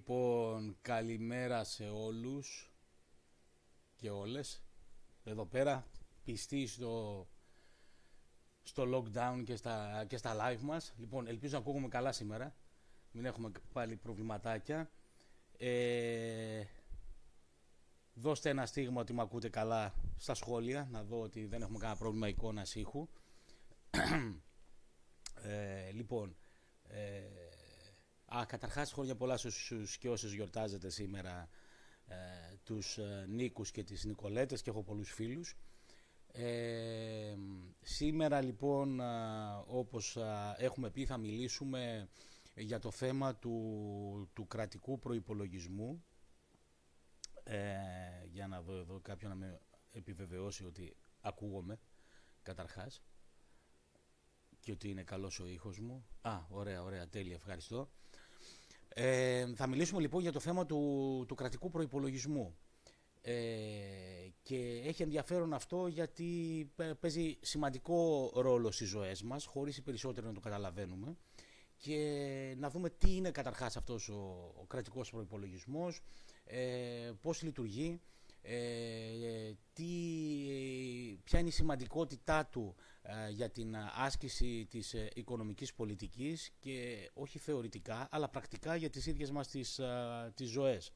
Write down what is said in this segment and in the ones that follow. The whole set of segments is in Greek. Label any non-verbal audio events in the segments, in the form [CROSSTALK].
Λοιπόν, καλημέρα σε όλους και όλες. Εδώ πέρα, πιστοί στο, στο lockdown και στα, και στα live μας. Λοιπόν, ελπίζω να ακούγουμε καλά σήμερα. Μην έχουμε πάλι προβληματάκια. Ε, δώστε ένα στίγμα ότι με ακούτε καλά στα σχόλια, να δω ότι δεν έχουμε κανένα πρόβλημα εικόνας ήχου. [CLEARS THROAT] Ε, λοιπόν, ε, Α, καταρχάς χρόνια πολλά στους και όσες γιορτάζετε σήμερα ε, τους ε, Νίκους και τις Νικολέτες και έχω πολλούς φίλους. Ε, σήμερα λοιπόν όπως έχουμε πει θα μιλήσουμε για το θέμα του, του κρατικού προϋπολογισμού ε, για να δω εδώ κάποιον να με επιβεβαιώσει ότι ακούγομαι καταρχάς και ότι είναι καλός ο ήχος μου. Α, ωραία, ωραία, τέλεια, ευχαριστώ. Ε, θα μιλήσουμε λοιπόν για το θέμα του, του κρατικού προϋπολογισμού. Ε, και έχει ενδιαφέρον αυτό γιατί παίζει σημαντικό ρόλο στις ζωές μας, χωρίς οι περισσότεροι να το καταλαβαίνουμε και να δούμε τι είναι καταρχάς αυτός ο, ο κρατικός προϋπολογισμός, ε, πώς λειτουργεί, ε, τι, ποια είναι η σημαντικότητά του ε, για την άσκηση της ε, οικονομικής πολιτικής και όχι θεωρητικά αλλά πρακτικά για τις ίδιες μας τις, ε, τις ζωές.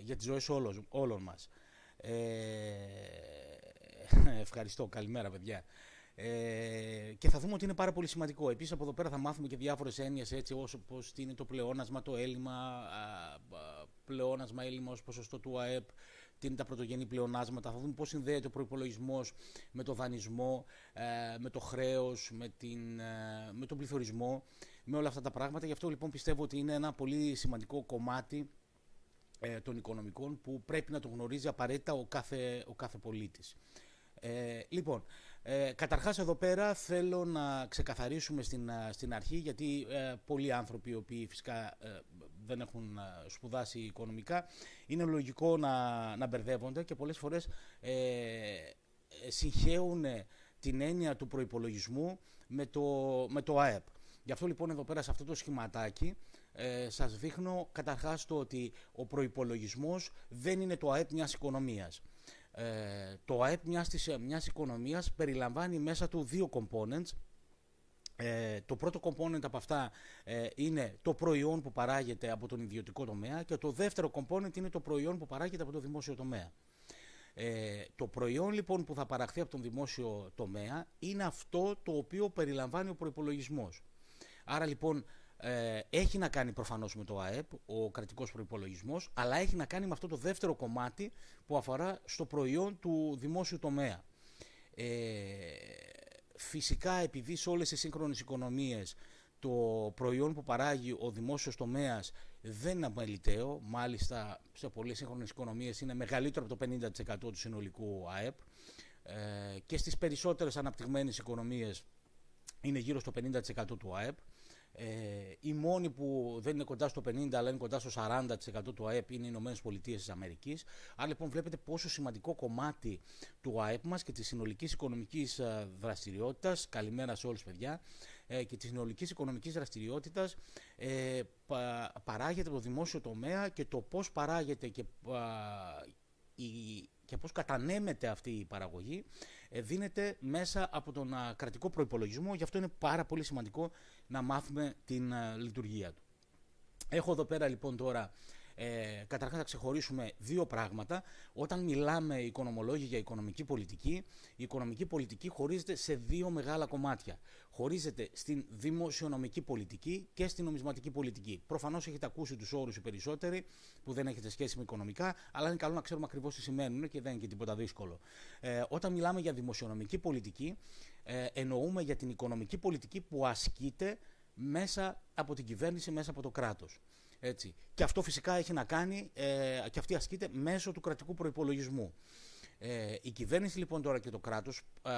για τις ζωές όλων, όλων μας. [LAUGHS] ευχαριστώ, καλημέρα παιδιά. Ε, και θα δούμε ότι είναι πάρα πολύ σημαντικό. Επίσης, από εδώ πέρα θα μάθουμε και διάφορες έννοιες έτσι, όσο πώς είναι το πλεόνασμα, το έλλειμμα, πλεόνασμα, έλλειμμα ω ποσοστό του ΑΕΠ, τι είναι τα πρωτογενή πλεονάσματα. Θα δούμε πώς συνδέεται ο προπολογισμό με το δανεισμό, ε, με το χρέος, με, ε, με τον πληθωρισμό, με όλα αυτά τα πράγματα. Γι' αυτό λοιπόν πιστεύω ότι είναι ένα πολύ σημαντικό κομμάτι ε, των οικονομικών που πρέπει να το γνωρίζει απαραίτητα ο κάθε, ο κάθε πολίτης. Ε, λοιπόν, ε, καταρχάς εδώ πέρα θέλω να ξεκαθαρίσουμε στην, ε, στην αρχή γιατί ε, πολλοί άνθρωποι οι οποίοι φυσικά ε, δεν έχουν ε, σπουδάσει οικονομικά είναι λογικό να, να μπερδεύονται και πολλές φορές ε, συγχαίουν την έννοια του προϋπολογισμού με το, με το ΑΕΠ. Γι' αυτό λοιπόν εδώ πέρα σε αυτό το σχηματάκι ε, σας δείχνω καταρχάς το ότι ο προϋπολογισμός δεν είναι το ΑΕΠ μιας οικονομίας. Ε, το ΑΕΠ μιας, της, μιας οικονομίας περιλαμβάνει μέσα του δύο components. Ε, το πρώτο component από αυτά ε, είναι το προϊόν που παράγεται από τον ιδιωτικό τομέα και το δεύτερο component είναι το προϊόν που παράγεται από το δημόσιο τομέα. Ε, το προϊόν λοιπόν που θα παραχθεί από τον δημόσιο τομέα είναι αυτό το οποίο περιλαμβάνει ο προϋπολογισμός. Άρα λοιπόν ε, έχει να κάνει προφανώς με το ΑΕΠ, ο κρατικός προϋπολογισμός, αλλά έχει να κάνει με αυτό το δεύτερο κομμάτι που αφορά στο προϊόν του δημόσιου τομέα. Ε, φυσικά επειδή σε όλες τις σύγχρονες οικονομίες το προϊόν που παράγει ο δημόσιος τομέας δεν είναι αμεληταίο, μάλιστα σε πολλές σύγχρονες οικονομίες είναι μεγαλύτερο από το 50% του συνολικού ΑΕΠ ε, και στις περισσότερες αναπτυγμένες οικονομίες είναι γύρω στο 50% του ΑΕΠ. Ε, η μόνη που δεν είναι κοντά στο 50% αλλά είναι κοντά στο 40% του ΑΕΠ είναι οι Ηνωμένες Πολιτείες της Αμερικής. Άρα λοιπόν βλέπετε πόσο σημαντικό κομμάτι του ΑΕΠ μας και της συνολικής οικονομικής ε, δραστηριότητας, καλημέρα σε όλους παιδιά, ε, και της συνολικής οικονομικής δραστηριότητας ε, παράγεται το δημόσιο τομέα και το πώς παράγεται και η και πώς κατανέμεται αυτή η παραγωγή. ε, δίνεται μέσα από τον κρατικό προϋπολογισμό γι' αυτό είναι πάρα πολύ σημαντικό να μάθουμε την λειτουργία του. Έχω εδώ πέρα λοιπόν τώρα ε, καταρχάς θα ξεχωρίσουμε δύο πράγματα. Όταν μιλάμε οικονομολόγοι για οικονομική πολιτική, η οικονομική πολιτική χωρίζεται σε δύο μεγάλα κομμάτια. Χωρίζεται στην δημοσιονομική πολιτική και στην νομισματική πολιτική. Προφανώς έχετε ακούσει τους όρους οι περισσότεροι που δεν έχετε σχέση με οικονομικά, αλλά είναι καλό να ξέρουμε ακριβώς τι σημαίνουν και δεν είναι και τίποτα δύσκολο. Ε, όταν μιλάμε για δημοσιονομική πολιτική, ε, εννοούμε για την οικονομική πολιτική που ασκείται μέσα από την κυβέρνηση, μέσα από το κράτος. Έτσι. Και αυτό φυσικά έχει να κάνει ε, και αυτή ασκείται μέσω του κρατικού προϋπολογισμού. Ε, η κυβέρνηση λοιπόν τώρα και το κράτος ε,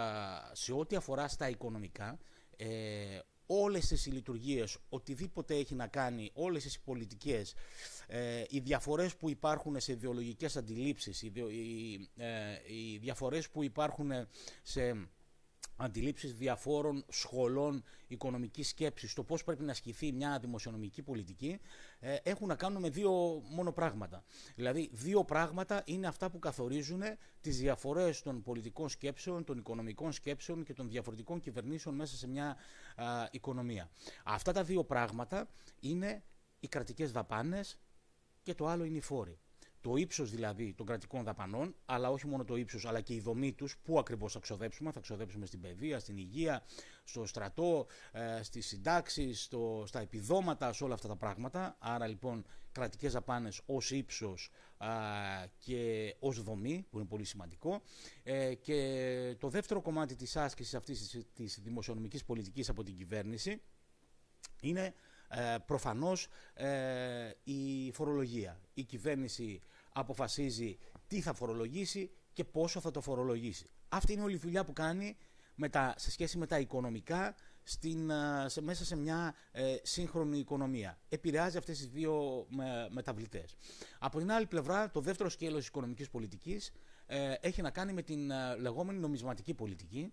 σε ό,τι αφορά στα οικονομικά ε, όλες τις λειτουργίες, οτιδήποτε έχει να κάνει, όλες τις πολιτικές, ε, οι διαφορές που υπάρχουν σε ιδεολογικές αντιλήψεις, οι, οι, ε, οι διαφορές που υπάρχουν σε αντιλήψεις διαφόρων σχολών οικονομικής σκέψης, το πώς πρέπει να ασκηθεί μια δημοσιονομική πολιτική, ε, έχουν να κάνουν με δύο μόνο πράγματα. Δηλαδή, δύο πράγματα είναι αυτά που καθορίζουν τις διαφορές των πολιτικών σκέψεων, των οικονομικών σκέψεων και των διαφορετικών κυβερνήσεων μέσα σε μια οικονομία. Αυτά τα δύο πράγματα είναι οι κρατικές δαπάνες και το άλλο είναι οι φόροι το ύψος δηλαδή των κρατικών δαπανών, αλλά όχι μόνο το ύψος, αλλά και η δομή τους, πού ακριβώς θα ξοδέψουμε. Θα ξοδέψουμε στην παιδεία, στην υγεία, στο στρατό, ε, στις συντάξεις, στα επιδόματα, σε όλα αυτά τα πράγματα. Άρα λοιπόν κρατικές δαπάνες ως ύψος και ως δομή, που είναι πολύ σημαντικό. Ε, και το δεύτερο κομμάτι της άσκησης αυτής της δημοσιονομικής πολιτικής από την κυβέρνηση είναι ε, προφανώς ε, η φορολογία. Η κυβέρνηση αποφασίζει τι θα φορολογήσει και πόσο θα το φορολογήσει. Αυτή είναι όλη η δουλειά που κάνει με σε σχέση με τα οικονομικά στην, σε, μέσα σε μια ε, σύγχρονη οικονομία. Επηρεάζει αυτές τις δύο με, μεταβλητές. Από την άλλη πλευρά, το δεύτερο σκέλος της οικονομικής πολιτικής ε, έχει να κάνει με την λεγόμενη νομισματική πολιτική,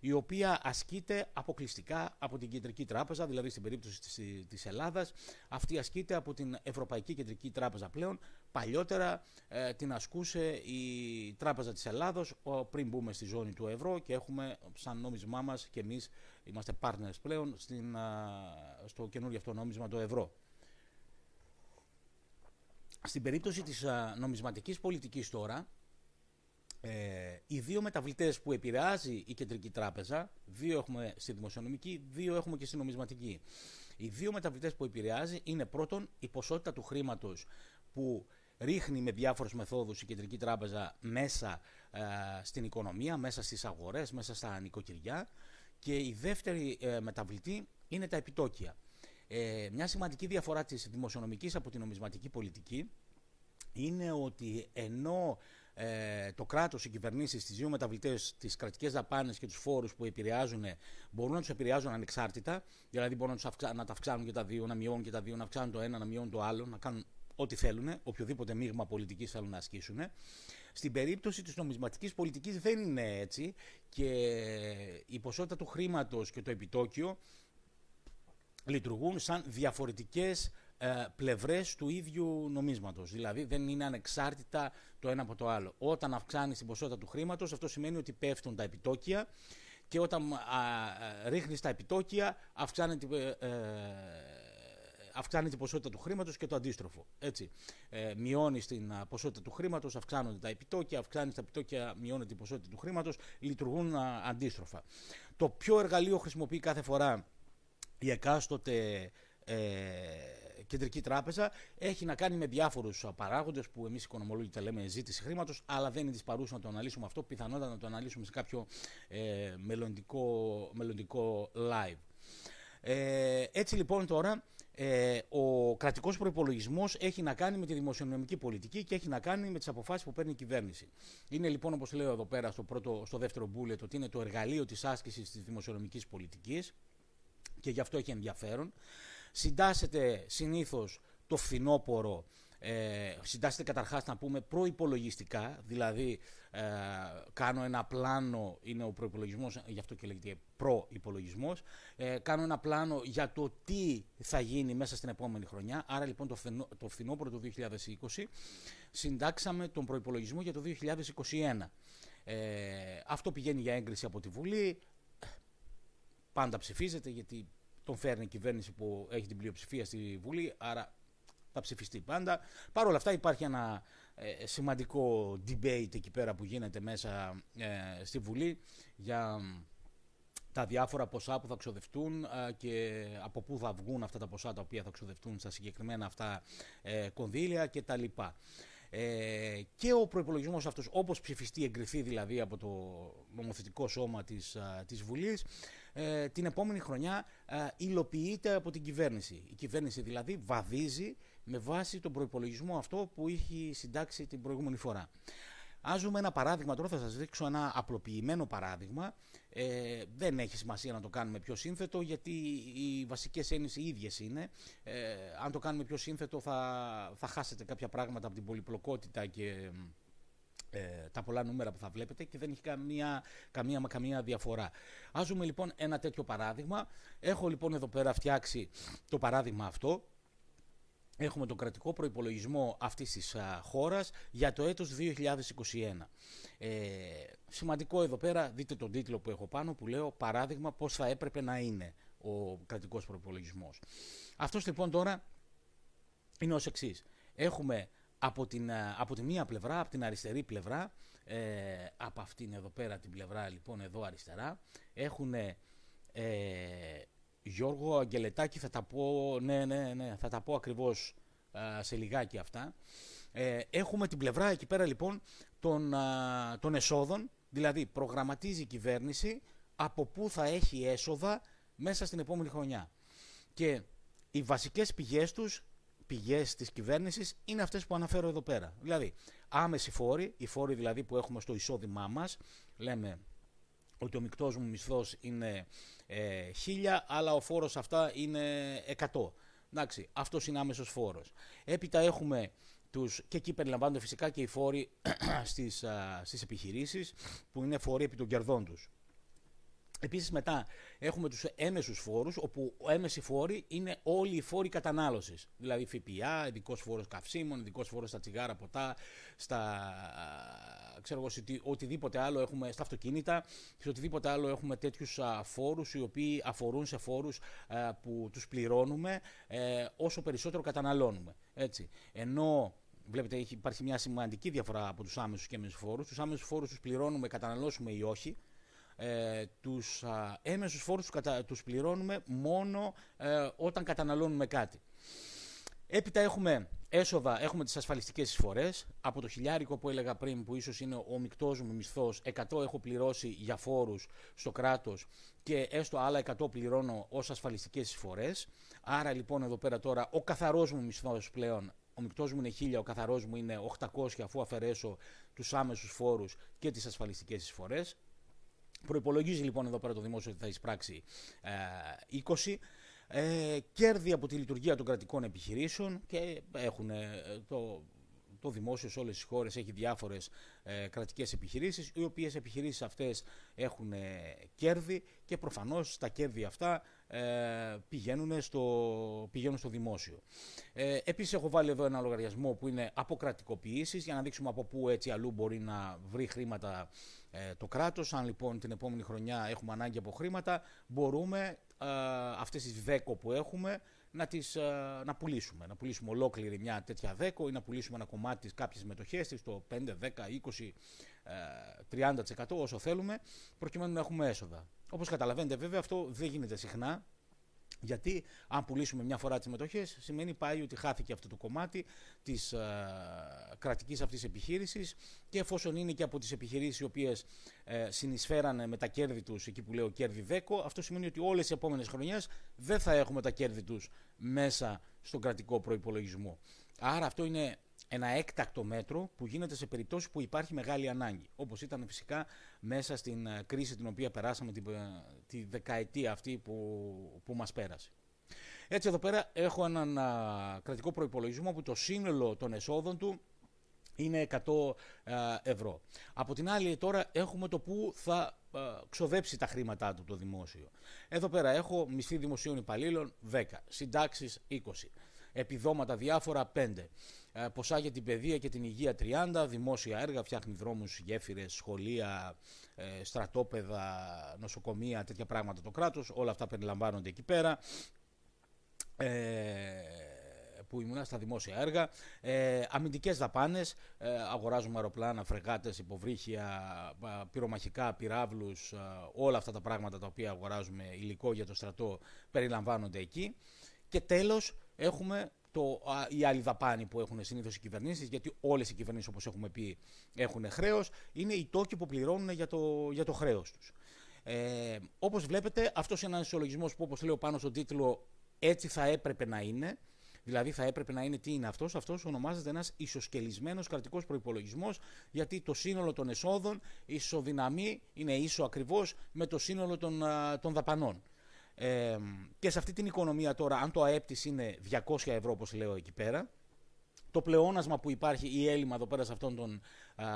η οποία ασκείται αποκλειστικά από την Κεντρική Τράπεζα, δηλαδή στην περίπτωση της, της Ελλάδας, αυτή ασκείται από την Ευρωπαϊκή Κεντρική Τράπεζα πλέον. Παλιότερα ε, την ασκούσε η Τράπεζα της Ελλάδος πριν μπούμε στη ζώνη του ευρώ και έχουμε σαν νόμισμά μας και εμείς είμαστε partners πλέον στην, στο καινούργιο αυτό νόμισμα το ευρώ. Στην περίπτωση της νομισματικής πολιτικής τώρα, ε, οι δύο μεταβλητές που επηρεάζει η Κεντρική Τράπεζα, δύο έχουμε στη δημοσιονομική, δύο έχουμε και στη νομισματική. Οι δύο μεταβλητές που επηρεάζει είναι πρώτον η ποσότητα του χρήματος που ρίχνει με διάφορες μεθόδους η Κεντρική Τράπεζα μέσα ε, στην οικονομία, μέσα στις αγορές, μέσα στα νοικοκυριά και η δεύτερη ε, μεταβλητή είναι τα επιτόκια. Ε, μια σημαντική διαφορά της δημοσιονομικής από την νομισματική πολιτική είναι ότι ενώ ε, το κράτος, οι κυβερνήσεις, τις δύο μεταβλητές, τις κρατικές δαπάνες και τους φόρους που επηρεάζουν, μπορούν να τους επηρεάζουν ανεξάρτητα. Δηλαδή μπορούν να, να τα αυξάνουν και τα δύο, να μειώνουν και τα δύο, να αυξάνουν το ένα, να μειώνουν το άλλο, να κάνουν ό,τι θέλουν, οποιοδήποτε μείγμα πολιτικής θέλουν να ασκήσουν. Στην περίπτωση της νομισματικής πολιτικής δεν είναι έτσι και η ποσότητα του χρήματος και το επιτόκιο λειτουργούν σαν διαφορετικές ε, πλευρές του ίδιου νομίσματος. Δηλαδή δεν είναι ανεξάρτητα το ένα από το άλλο. Όταν αυξάνεις την ποσότητα του χρήματος, αυτό σημαίνει ότι πέφτουν τα επιτόκια και όταν α, ρίχνεις τα επιτόκια αυξάνεται, ε, αυξάνει την ποσότητα του χρήματος και το αντίστροφο. Έτσι. Ε, μειώνεις την ποσότητα του χρήματος, αυξάνονται τα επιτόκια, αυξάνεις τα επιτόκια, μειώνεται την ποσότητα του χρήματος, λειτουργούν αντίστροφα. Το ποιο εργαλείο χρησιμοποιεί κάθε φορά η εκάστοτε ε, κεντρική τράπεζα έχει να κάνει με διάφορους παράγοντες που εμείς οι οικονομολόγοι τα λέμε ζήτηση χρήματος, αλλά δεν είναι της παρούσα να το αναλύσουμε αυτό. Πιθανότατα να το αναλύσουμε σε κάποιο ε, μελλοντικό, μελλοντικό live. Ε, έτσι λοιπόν τώρα ε, ο κρατικός προπολογισμό έχει να κάνει με τη δημοσιονομική πολιτική και έχει να κάνει με τις αποφάσεις που παίρνει η κυβέρνηση. Είναι λοιπόν, όπως λέω εδώ πέρα στο, πρώτο, στο δεύτερο bullet, ότι είναι το εργαλείο της άσκησης της δημοσιονομικής πολιτικής και γι' αυτό έχει ενδιαφέρον συντάσσεται συνήθως το φθινόπωρο, ε, συντάσσεται καταρχάς να πούμε προϋπολογιστικά, δηλαδή ε, κάνω ένα πλάνο, είναι ο προϋπολογισμός, γι' αυτό και λέγεται προϋπολογισμός, ε, κάνω ένα πλάνο για το τι θα γίνει μέσα στην επόμενη χρονιά, άρα λοιπόν το, φθινό, το φθινόπωρο του 2020 συντάξαμε τον προϋπολογισμό για το 2021. Ε, αυτό πηγαίνει για έγκριση από τη Βουλή, πάντα ψηφίζεται γιατί τον φέρνει η κυβέρνηση που έχει την πλειοψηφία στη Βουλή, άρα θα ψηφιστεί πάντα. Παρ' όλα αυτά υπάρχει ένα ε, σημαντικό debate εκεί πέρα που γίνεται μέσα ε, στη Βουλή για τα διάφορα ποσά που θα ξοδευτούν ε, και από πού θα βγουν αυτά τα ποσά τα οποία θα ξοδευτούν στα συγκεκριμένα αυτά κονδύλια κτλ. Ε, και ο προπολογισμό αυτός, όπως ψηφιστεί, εγκριθεί δηλαδή από το νομοθετικό σώμα της της Βουλής, ε, την επόμενη χρονιά ε, υλοποιείται από την κυβέρνηση. Η κυβέρνηση δηλαδή βαδίζει με βάση τον προπολογισμό αυτό που είχε συντάξει την προηγούμενη φορά. Ας δούμε ένα παράδειγμα, τώρα θα σας δείξω ένα απλοποιημένο παράδειγμα. Ε, δεν έχει σημασία να το κάνουμε πιο σύνθετο γιατί οι βασικές έννοιες οι ίδιες είναι. Ε, αν το κάνουμε πιο σύνθετο θα, θα χάσετε κάποια πράγματα από την πολυπλοκότητα και ε, τα πολλά νούμερα που θα βλέπετε και δεν έχει καμία, καμία, καμία διαφορά. Ας δούμε λοιπόν ένα τέτοιο παράδειγμα. Έχω λοιπόν εδώ πέρα φτιάξει το παράδειγμα αυτό. Έχουμε τον κρατικό προϋπολογισμό αυτής της α, χώρας για το έτος 2021. Ε, σημαντικό εδώ πέρα, δείτε τον τίτλο που έχω πάνω που λέω παράδειγμα πώς θα έπρεπε να είναι ο κρατικός προϋπολογισμός. Αυτός λοιπόν τώρα είναι ως εξής. Έχουμε από, την, από τη μία πλευρά, από την αριστερή πλευρά, ε, από αυτήν εδώ πέρα την πλευρά λοιπόν εδώ αριστερά, έχουν ε, Γιώργο Αγγελετάκη, θα τα πω, ναι, ναι, ναι, θα τα πω ακριβώς σε λιγάκι αυτά. Ε, έχουμε την πλευρά εκεί πέρα λοιπόν των, των εσόδων, δηλαδή προγραμματίζει η κυβέρνηση από πού θα έχει έσοδα μέσα στην επόμενη χρονιά. Και οι βασικές πηγές τους πηγές της κυβέρνησης είναι αυτές που αναφέρω εδώ πέρα. Δηλαδή, άμεση φόροι, οι φόροι δηλαδή που έχουμε στο εισόδημά μας, λέμε ότι ο μεικτός μου μισθός είναι ε, 1000, αλλά ο φόρος αυτά είναι 100. Εντάξει, αυτός είναι άμεσος φόρος. Έπειτα έχουμε τους, και εκεί περιλαμβάνονται φυσικά και οι φόροι [CLEARS THROAT] στις, α, στις επιχειρήσεις, που είναι φόροι επί των κερδών τους. Επίσης μετά έχουμε τους έμεσους φόρους, όπου ο έμεση φόροι είναι όλοι οι φόροι κατανάλωσης. Δηλαδή ΦΠΑ, ειδικός φόρος καυσίμων, ειδικός φόρος στα τσιγάρα, ποτά, στα, ξέρω οτιδήποτε άλλο έχουμε στα αυτοκίνητα, σε οτιδήποτε άλλο έχουμε τέτοιους φόρους οι οποίοι αφορούν σε φόρους που τους πληρώνουμε ε, όσο περισσότερο καταναλώνουμε. Έτσι. Ενώ Βλέπετε, υπάρχει μια σημαντική διαφορά από τους άμεσους και έμεσους φόρους. Τους άμεσους φόρους τους πληρώνουμε, καταναλώσουμε ή όχι ε, τους α, έμεσους φόρους τους πληρώνουμε μόνο ε, όταν καταναλώνουμε κάτι. Έπειτα έχουμε έσοδα, έχουμε τις ασφαλιστικές εισφορές. Από το χιλιάρικο που έλεγα πριν, που ίσως είναι ο μεικτός μου μισθός, 100 έχω πληρώσει για φόρους στο κράτος και έστω άλλα 100 πληρώνω ως ασφαλιστικές εισφορές. Άρα λοιπόν εδώ πέρα τώρα ο καθαρός μου μισθός πλέον ο μεικτός μου είναι 1000, ο καθαρός μου είναι 800 αφού αφαιρέσω τους άμεσους φόρους και τις ασφαλιστικές εισφορές. Προπολογίζει λοιπόν εδώ πέρα το δημόσιο ότι θα εισπράξει ε, 20. Ε, κέρδη από τη λειτουργία των κρατικών επιχειρήσεων και έχουν ε, το, το δημόσιο σε όλες τις χώρες έχει διάφορες ε, κρατικές επιχειρήσεις οι οποίες επιχειρήσεις αυτές έχουν ε, κέρδη και προφανώς τα κέρδη αυτά ε, πηγαίνουν, στο, πηγαίνουν στο δημόσιο. Ε, επίσης έχω βάλει εδώ ένα λογαριασμό που είναι αποκρατικοποιήσεις για να δείξουμε από πού έτσι αλλού μπορεί να βρει χρήματα ε, το κράτος. Αν λοιπόν την επόμενη χρονιά έχουμε ανάγκη από χρήματα, μπορούμε ε, αυτές τις δέκο που έχουμε να, τις, ε, να πουλήσουμε. Να πουλήσουμε ολόκληρη μια τέτοια δέκο ή να πουλήσουμε ένα κομμάτι της κάποιες μετοχές της, το 5, 10, 20, 30% όσο θέλουμε, προκειμένου να έχουμε έσοδα. Όπως καταλαβαίνετε βέβαια αυτό δεν γίνεται συχνά, γιατί αν πουλήσουμε μια φορά τις μετοχές σημαίνει πάει ότι χάθηκε αυτό το κομμάτι της ε, κρατικής αυτής επιχείρησης και εφόσον είναι και από τις επιχειρήσεις οι οποίες ε, συνεισφέρανε με τα κέρδη τους εκεί που λέω κέρδη δέκο αυτό σημαίνει ότι όλες οι επόμενες χρονιές δεν θα έχουμε τα κέρδη τους μέσα στον κρατικό προϋπολογισμό. Άρα αυτό είναι ένα έκτακτο μέτρο που γίνεται σε περιπτώσεις που υπάρχει μεγάλη ανάγκη. Όπως ήταν φυσικά μέσα στην ε, κρίση την οποία περάσαμε την, ε, τη δεκαετία αυτή που, που μας πέρασε. Έτσι εδώ πέρα έχω έναν κρατικό προϋπολογισμό που το σύνολο των εσόδων του είναι 100 ευρώ. Από την άλλη τώρα έχουμε το που θα ξοδέψει τα χρήματά του το δημόσιο. Εδώ πέρα έχω μισθή δημοσίων υπαλλήλων 10, συντάξεις 20, επιδόματα διάφορα 5. Ε, ποσά για την παιδεία και την υγεία 30, δημόσια έργα, φτιάχνει δρόμους, γέφυρες, σχολεία, ε, στρατόπεδα, νοσοκομεία, τέτοια πράγματα το κράτος, όλα αυτά περιλαμβάνονται εκεί πέρα. Ε, που ήμουν στα δημόσια έργα, ε, αμυντικές δαπάνες, ε, αγοράζουμε αεροπλάνα, φρεγάτες, υποβρύχια, πυρομαχικά, πυράβλους, όλα αυτά τα πράγματα τα οποία αγοράζουμε υλικό για το στρατό περιλαμβάνονται εκεί. Και τέλος έχουμε το, η άλλη δαπάνη που έχουν συνήθως οι κυβερνήσεις, γιατί όλες οι κυβερνήσεις, όπως έχουμε πει, έχουν χρέος, είναι οι τόκοι που πληρώνουν για το, για το χρέος τους. Ε, όπως βλέπετε, αυτός είναι ένας ισολογισμός που, όπως λέω πάνω στον τίτλο, έτσι θα έπρεπε να είναι. Δηλαδή, θα έπρεπε να είναι τι είναι αυτός. Αυτός ονομάζεται ένας ισοσκελισμένος κρατικός προπολογισμό, γιατί το σύνολο των εσόδων ισοδυναμεί, είναι ίσο ακριβώς με το σύνολο των, των δαπανών. Και σε αυτή την οικονομία τώρα, αν το ΑΕΠ της είναι 200 ευρώ όπως λέω εκεί πέρα, το πλεόνασμα που υπάρχει ή έλλειμμα εδώ πέρα σε αυτόν τον α,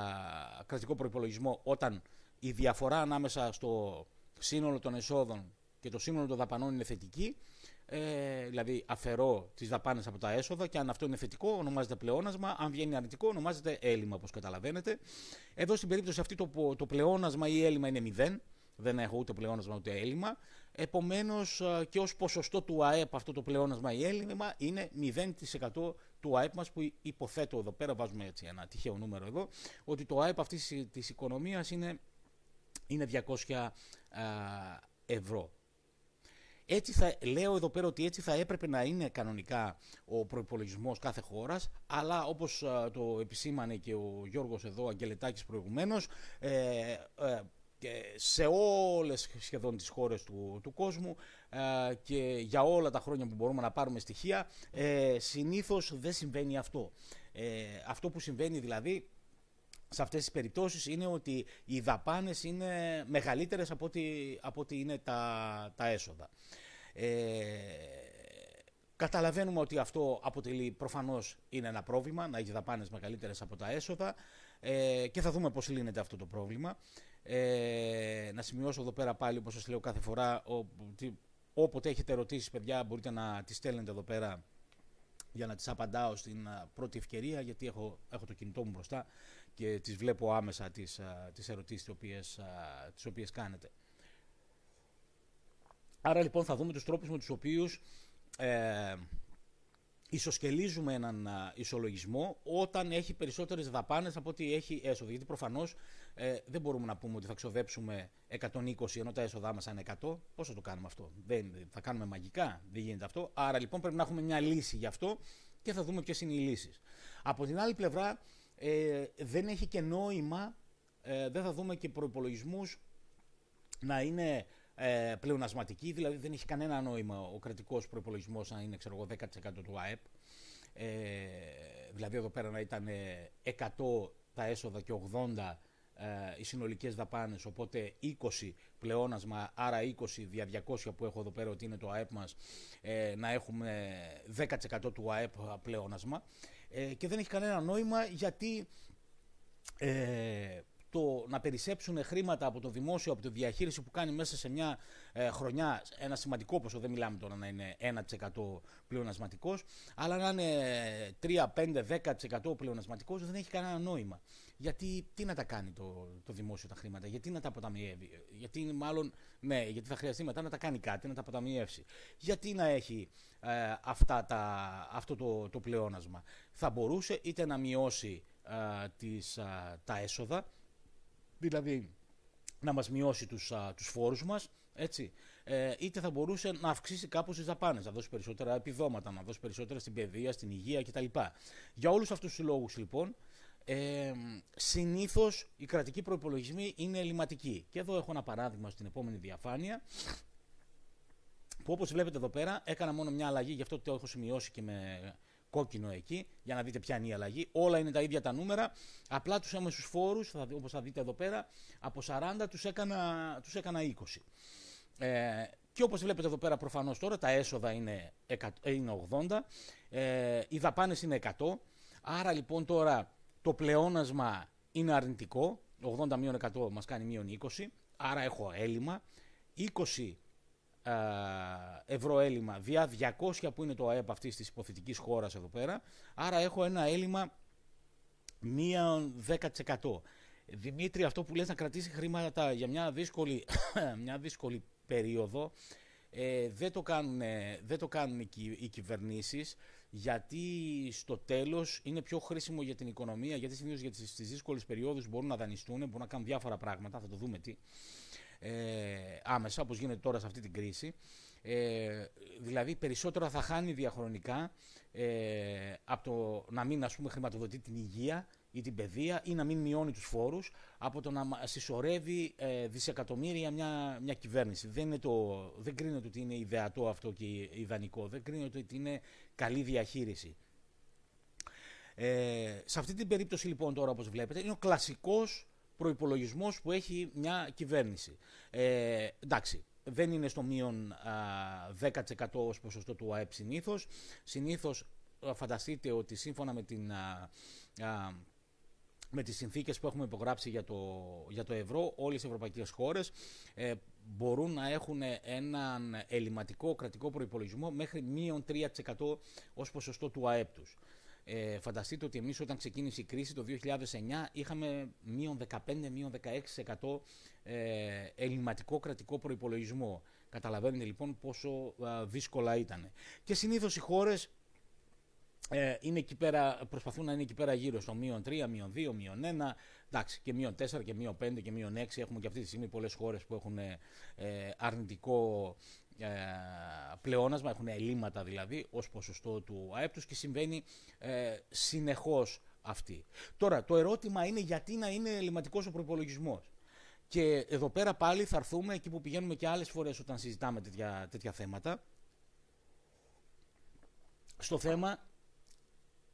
κρατικό προπολογισμό όταν η διαφορά ανάμεσα στο σύνολο των εσόδων και το σύνολο των δαπανών είναι θετική, ε, δηλαδή αφαιρώ τις δαπάνες από τα έσοδα και αν αυτό είναι θετικό ονομάζεται πλεόνασμα, αν βγαίνει αρνητικό ονομάζεται έλλειμμα όπως καταλαβαίνετε. Εδώ στην περίπτωση αυτή το, το πλεόνασμα ή έλλειμμα είναι μηδέν, δεν έχω ούτε πλεόνασμα ούτε έλλειμμα. Επομένως ε, και ως ποσοστό του ΑΕΠ αυτό το πλεόνασμα ή έλλειμμα είναι 0% του ΑΕΠ μας που υποθέτω εδώ πέρα, βάζουμε έτσι ένα τυχαίο νούμερο εδώ, ότι το ΑΕΠ αυτής της οικονομίας είναι, είναι 200 ευρώ. Έτσι θα, λέω εδώ πέρα ότι έτσι θα έπρεπε να είναι κανονικά ο προπολογισμό κάθε χώρας, αλλά όπως το επισήμανε και ο Γιώργος εδώ, Αγγελετάκης προηγουμένως, ε, ε, σε όλες σχεδόν τις χώρες του, του κόσμου ε, και για όλα τα χρόνια που μπορούμε να πάρουμε στοιχεία ε, συνήθως δεν συμβαίνει αυτό. Ε, αυτό που συμβαίνει δηλαδή σε αυτές τις περιπτώσεις είναι ότι οι δαπάνες είναι μεγαλύτερες από ό,τι, από ό,τι είναι τα, τα έσοδα. Ε, καταλαβαίνουμε ότι αυτό αποτελεί προφανώς είναι ένα πρόβλημα, να έχει δαπάνες μεγαλύτερες από τα έσοδα ε, και θα δούμε πώς λύνεται αυτό το πρόβλημα. Ε, να σημειώσω εδώ πέρα πάλι, όπως σας λέω κάθε φορά, όποτε έχετε ερωτήσεις, παιδιά, μπορείτε να τις στέλνετε εδώ πέρα για να τις απαντάω στην πρώτη ευκαιρία, γιατί έχω, έχω το κινητό μου μπροστά και τις βλέπω άμεσα τις, τις ερωτήσεις τις οποίες, τις οποίες κάνετε. Άρα λοιπόν θα δούμε τους τρόπους με τους οποίους ε, ισοσκελίζουμε έναν ισολογισμό όταν έχει περισσότερες δαπάνες από ότι έχει έσοδο. Γιατί προφανώς ε, δεν μπορούμε να πούμε ότι θα ξοδέψουμε 120 ενώ τα έσοδά μας είναι 100. Πώς θα το κάνουμε αυτό; Δεν, θα κάνουμε μαγικά; Δεν γίνεται αυτό. Άρα λοιπόν πρέπει να έχουμε μια λύση γι' αυτό και θα δούμε ποιες είναι οι λύσεις. Από την άλλη πλευρά ε, δεν έχει και νόημα, ε, δεν θα δούμε και προπολογισμού να είναι ε, πλεονασματική, δηλαδή δεν έχει κανένα νόημα ο κρατικός προπολογισμό να είναι ξέρω 10% του ΑΕΠ. Ε, δηλαδή εδώ πέρα να ήταν 100 ε, τα έσοδα και 80 ε, οι συνολικές δαπάνες, οπότε 20 πλεόνασμα, άρα 20 δια 200 που έχω εδώ πέρα ότι είναι το ΑΕΠ μας, ε, να έχουμε 10% του ΑΕΠ πλεόνασμα. Ε, και δεν έχει κανένα νόημα γιατί ε, το να περισσέψουν χρήματα από το δημόσιο, από τη διαχείριση που κάνει μέσα σε μια ε, χρονιά, ένα σημαντικό ποσό, δεν μιλάμε τώρα να είναι 1% πλεονασματικός, αλλά να είναι 3, 5, 10% πλεονασματικός, δεν έχει κανένα νόημα. Γιατί τι να τα κάνει το, το δημόσιο τα χρήματα, γιατί να τα αποταμιεύει, γιατί μάλλον, ναι, γιατί θα χρειαστεί μετά να τα κάνει κάτι, να τα αποταμιεύσει. Γιατί να έχει ε, αυτά τα, αυτό το, το πλεόνασμα. Θα μπορούσε είτε να μειώσει ε, τις, τα έσοδα, δηλαδή να μας μειώσει τους, α, τους φόρους μας, έτσι, ε, είτε θα μπορούσε να αυξήσει κάπως τις δαπάνες, να δώσει περισσότερα επιδόματα, να δώσει περισσότερα στην παιδεία, στην υγεία κτλ. Για όλους αυτούς τους λόγους λοιπόν, ε, συνήθως οι κρατικοί προϋπολογισμοί είναι ελληματικοί. Και εδώ έχω ένα παράδειγμα στην επόμενη διαφάνεια, που όπως βλέπετε εδώ πέρα έκανα μόνο μια αλλαγή, γι' αυτό το έχω σημειώσει και με κόκκινο εκεί, για να δείτε ποια είναι η αλλαγή. Όλα είναι τα ίδια τα νούμερα. Απλά τους έμεσους φόρους, όπως θα δείτε εδώ πέρα, από 40 τους έκανα, τους έκανα 20. Ε, και όπως βλέπετε εδώ πέρα προφανώς τώρα τα έσοδα είναι, 100, είναι 80, ε, οι δαπάνες είναι 100, άρα λοιπόν τώρα το πλεόνασμα είναι αρνητικό, 80 100 μας κάνει μείον 20, άρα έχω έλλειμμα, 20 ε, ευρώ έλλειμμα δια 200 που είναι το ΑΕΠ αυτής της υποθετικής χώρας εδώ πέρα. Άρα έχω ένα έλλειμμα μία 10%. Δημήτρη, αυτό που λες να κρατήσει χρήματα για μια δύσκολη, [COUGHS] μια δύσκολη περίοδο, ε, δεν, το κάνουν, δεν το κάνουν οι, οι κυβερνήσεις γιατί στο τέλος είναι πιο χρήσιμο για την οικονομία γιατί συνήθως για τις, τις δύσκολες περιόδους μπορούν να δανειστούν, μπορούν να κάνουν διάφορα πράγματα, θα το δούμε τι ε, άμεσα, όπως γίνεται τώρα σε αυτή την κρίση. Ε, δηλαδή περισσότερα θα χάνει διαχρονικά ε, από το να μην ας πούμε, χρηματοδοτεί την υγεία ή την παιδεία ή να μην μειώνει τους φόρους από το να συσσωρεύει ε, δισεκατομμύρια μια, μια κυβέρνηση. Δεν, είναι το, δεν κρίνεται ότι είναι ιδεατό αυτό και ιδανικό, δεν κρίνεται ότι είναι καλή διαχείριση. Ε, σε αυτή την περίπτωση λοιπόν τώρα όπως βλέπετε είναι ο κλασικός προπολογισμό που έχει μια κυβέρνηση. Ε, εντάξει, δεν είναι στο μείον 10% ως ποσοστό του ΑΕΠ συνήθως. Συνήθως φανταστείτε ότι σύμφωνα με την με τις συνθήκες που έχουμε υπογράψει για το, για το ευρώ, όλες οι ευρωπαϊκές χώρες ε, μπορούν να έχουν έναν ελληματικό κρατικό προϋπολογισμό μέχρι μείον 3% ως ποσοστό του ΑΕΠ τους. Ε, φανταστείτε ότι εμείς όταν ξεκίνησε η κρίση το 2009 είχαμε μείον 15-16% ε, ελληματικό κρατικό προϋπολογισμό. Καταλαβαίνετε λοιπόν πόσο δύσκολα ήταν. Και συνήθως οι χώρες ε, είναι εκεί πέρα, προσπαθούν να είναι εκεί πέρα γύρω στο μείον 3, μείον 2, μείον 1, εντάξει, και μείον 4 και μείον 5 και μείον 6. Έχουμε και αυτή τη στιγμή πολλές χώρες που έχουν ε, αρνητικό ε, πλεόνασμα, έχουν ελλείμματα δηλαδή ως ποσοστό του ΑΕΠ τους και συμβαίνει ε, συνεχώς αυτή. Τώρα, το ερώτημα είναι γιατί να είναι ελληματικός ο προπολογισμός. Και εδώ πέρα πάλι θα έρθουμε εκεί που πηγαίνουμε και άλλες φορές όταν συζητάμε τέτοια, τέτοια θέματα, στο θέμα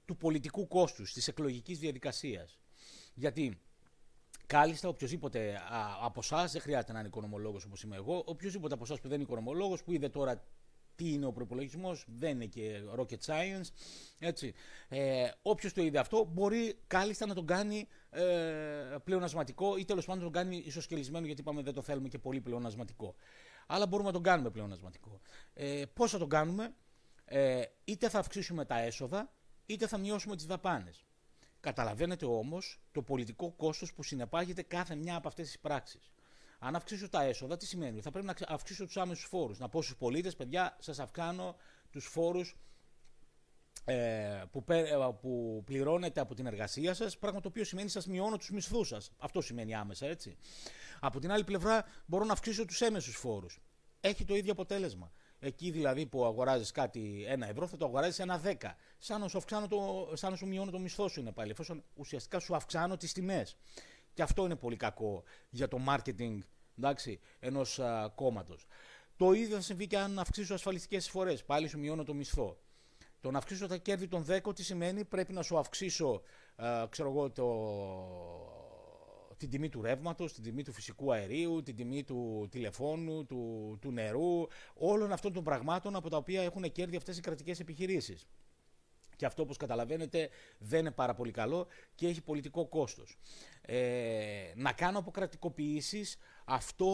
του πολιτικού κόστους, της εκλογικής διαδικασίας. Γιατί κάλλιστα οποιοδήποτε από εσάς, δεν χρειάζεται να είναι οικονομολόγος όπως είμαι εγώ, οποιοδήποτε από εσάς που δεν είναι οικονομολόγος, που είδε τώρα τι είναι ο προπολογισμός, δεν είναι και rocket science. Έτσι. Ε, Όποιος το είδε αυτό μπορεί κάλλιστα να τον κάνει ε, πλεονασματικό ή τέλος πάντων να τον κάνει ισοσκελισμένο, γιατί είπαμε δεν το θέλουμε και πολύ πλεονασματικό. Αλλά μπορούμε να τον κάνουμε πλεονασματικό. Ε, Πώς θα τον κάνουμε, ε, είτε θα αυξήσουμε τα έσοδα, είτε θα μειώσουμε τις δαπάνες. Καταλαβαίνετε όμως το πολιτικό κόστος που συνεπάγεται κάθε μια από αυτές τις πράξεις. Αν αυξήσω τα έσοδα, τι σημαίνει, θα πρέπει να αυξήσω τους άμεσους φόρους. Να πω στους πολίτες, παιδιά, σας αυξάνω τους φόρους ε, που, ε, που πληρώνετε από την εργασία σας, πράγμα το οποίο σημαίνει σας μειώνω τους μισθούς σας. Αυτό σημαίνει άμεσα, έτσι. Από την άλλη πλευρά, μπορώ να αυξήσω τους έμεσους φόρους. Έχει το ίδιο αποτέλεσμα. Εκεί δηλαδή που αγοράζεις κάτι ένα ευρώ, θα το αγοράζεις ένα δέκα. Σαν να σου, αυξάνω το, σαν να σου μειώνω το μισθό σου είναι πάλι, εφόσον ουσιαστικά σου αυξάνω τις τιμές. Και αυτό είναι πολύ κακό για το marketing ενός κόμματος. Το ίδιο θα συμβεί και αν αυξήσω ασφαλιστικές εισφορές. Πάλι σου μειώνω το μισθό. Το να αυξήσω τα κέρδη των 10, τι σημαίνει, πρέπει να σου αυξήσω ξέρω εγώ, το, την τιμή του ρεύματος, την τιμή του φυσικού αερίου, την τιμή του τηλεφώνου, του, του νερού, όλων αυτών των πραγμάτων από τα οποία έχουν κέρδη αυτές οι κρατικές επιχειρήσεις. Και αυτό, όπως καταλαβαίνετε, δεν είναι πάρα πολύ καλό και έχει πολιτικό κόστος. Ε, να κάνω αποκρατικοποιήσεις, αυτό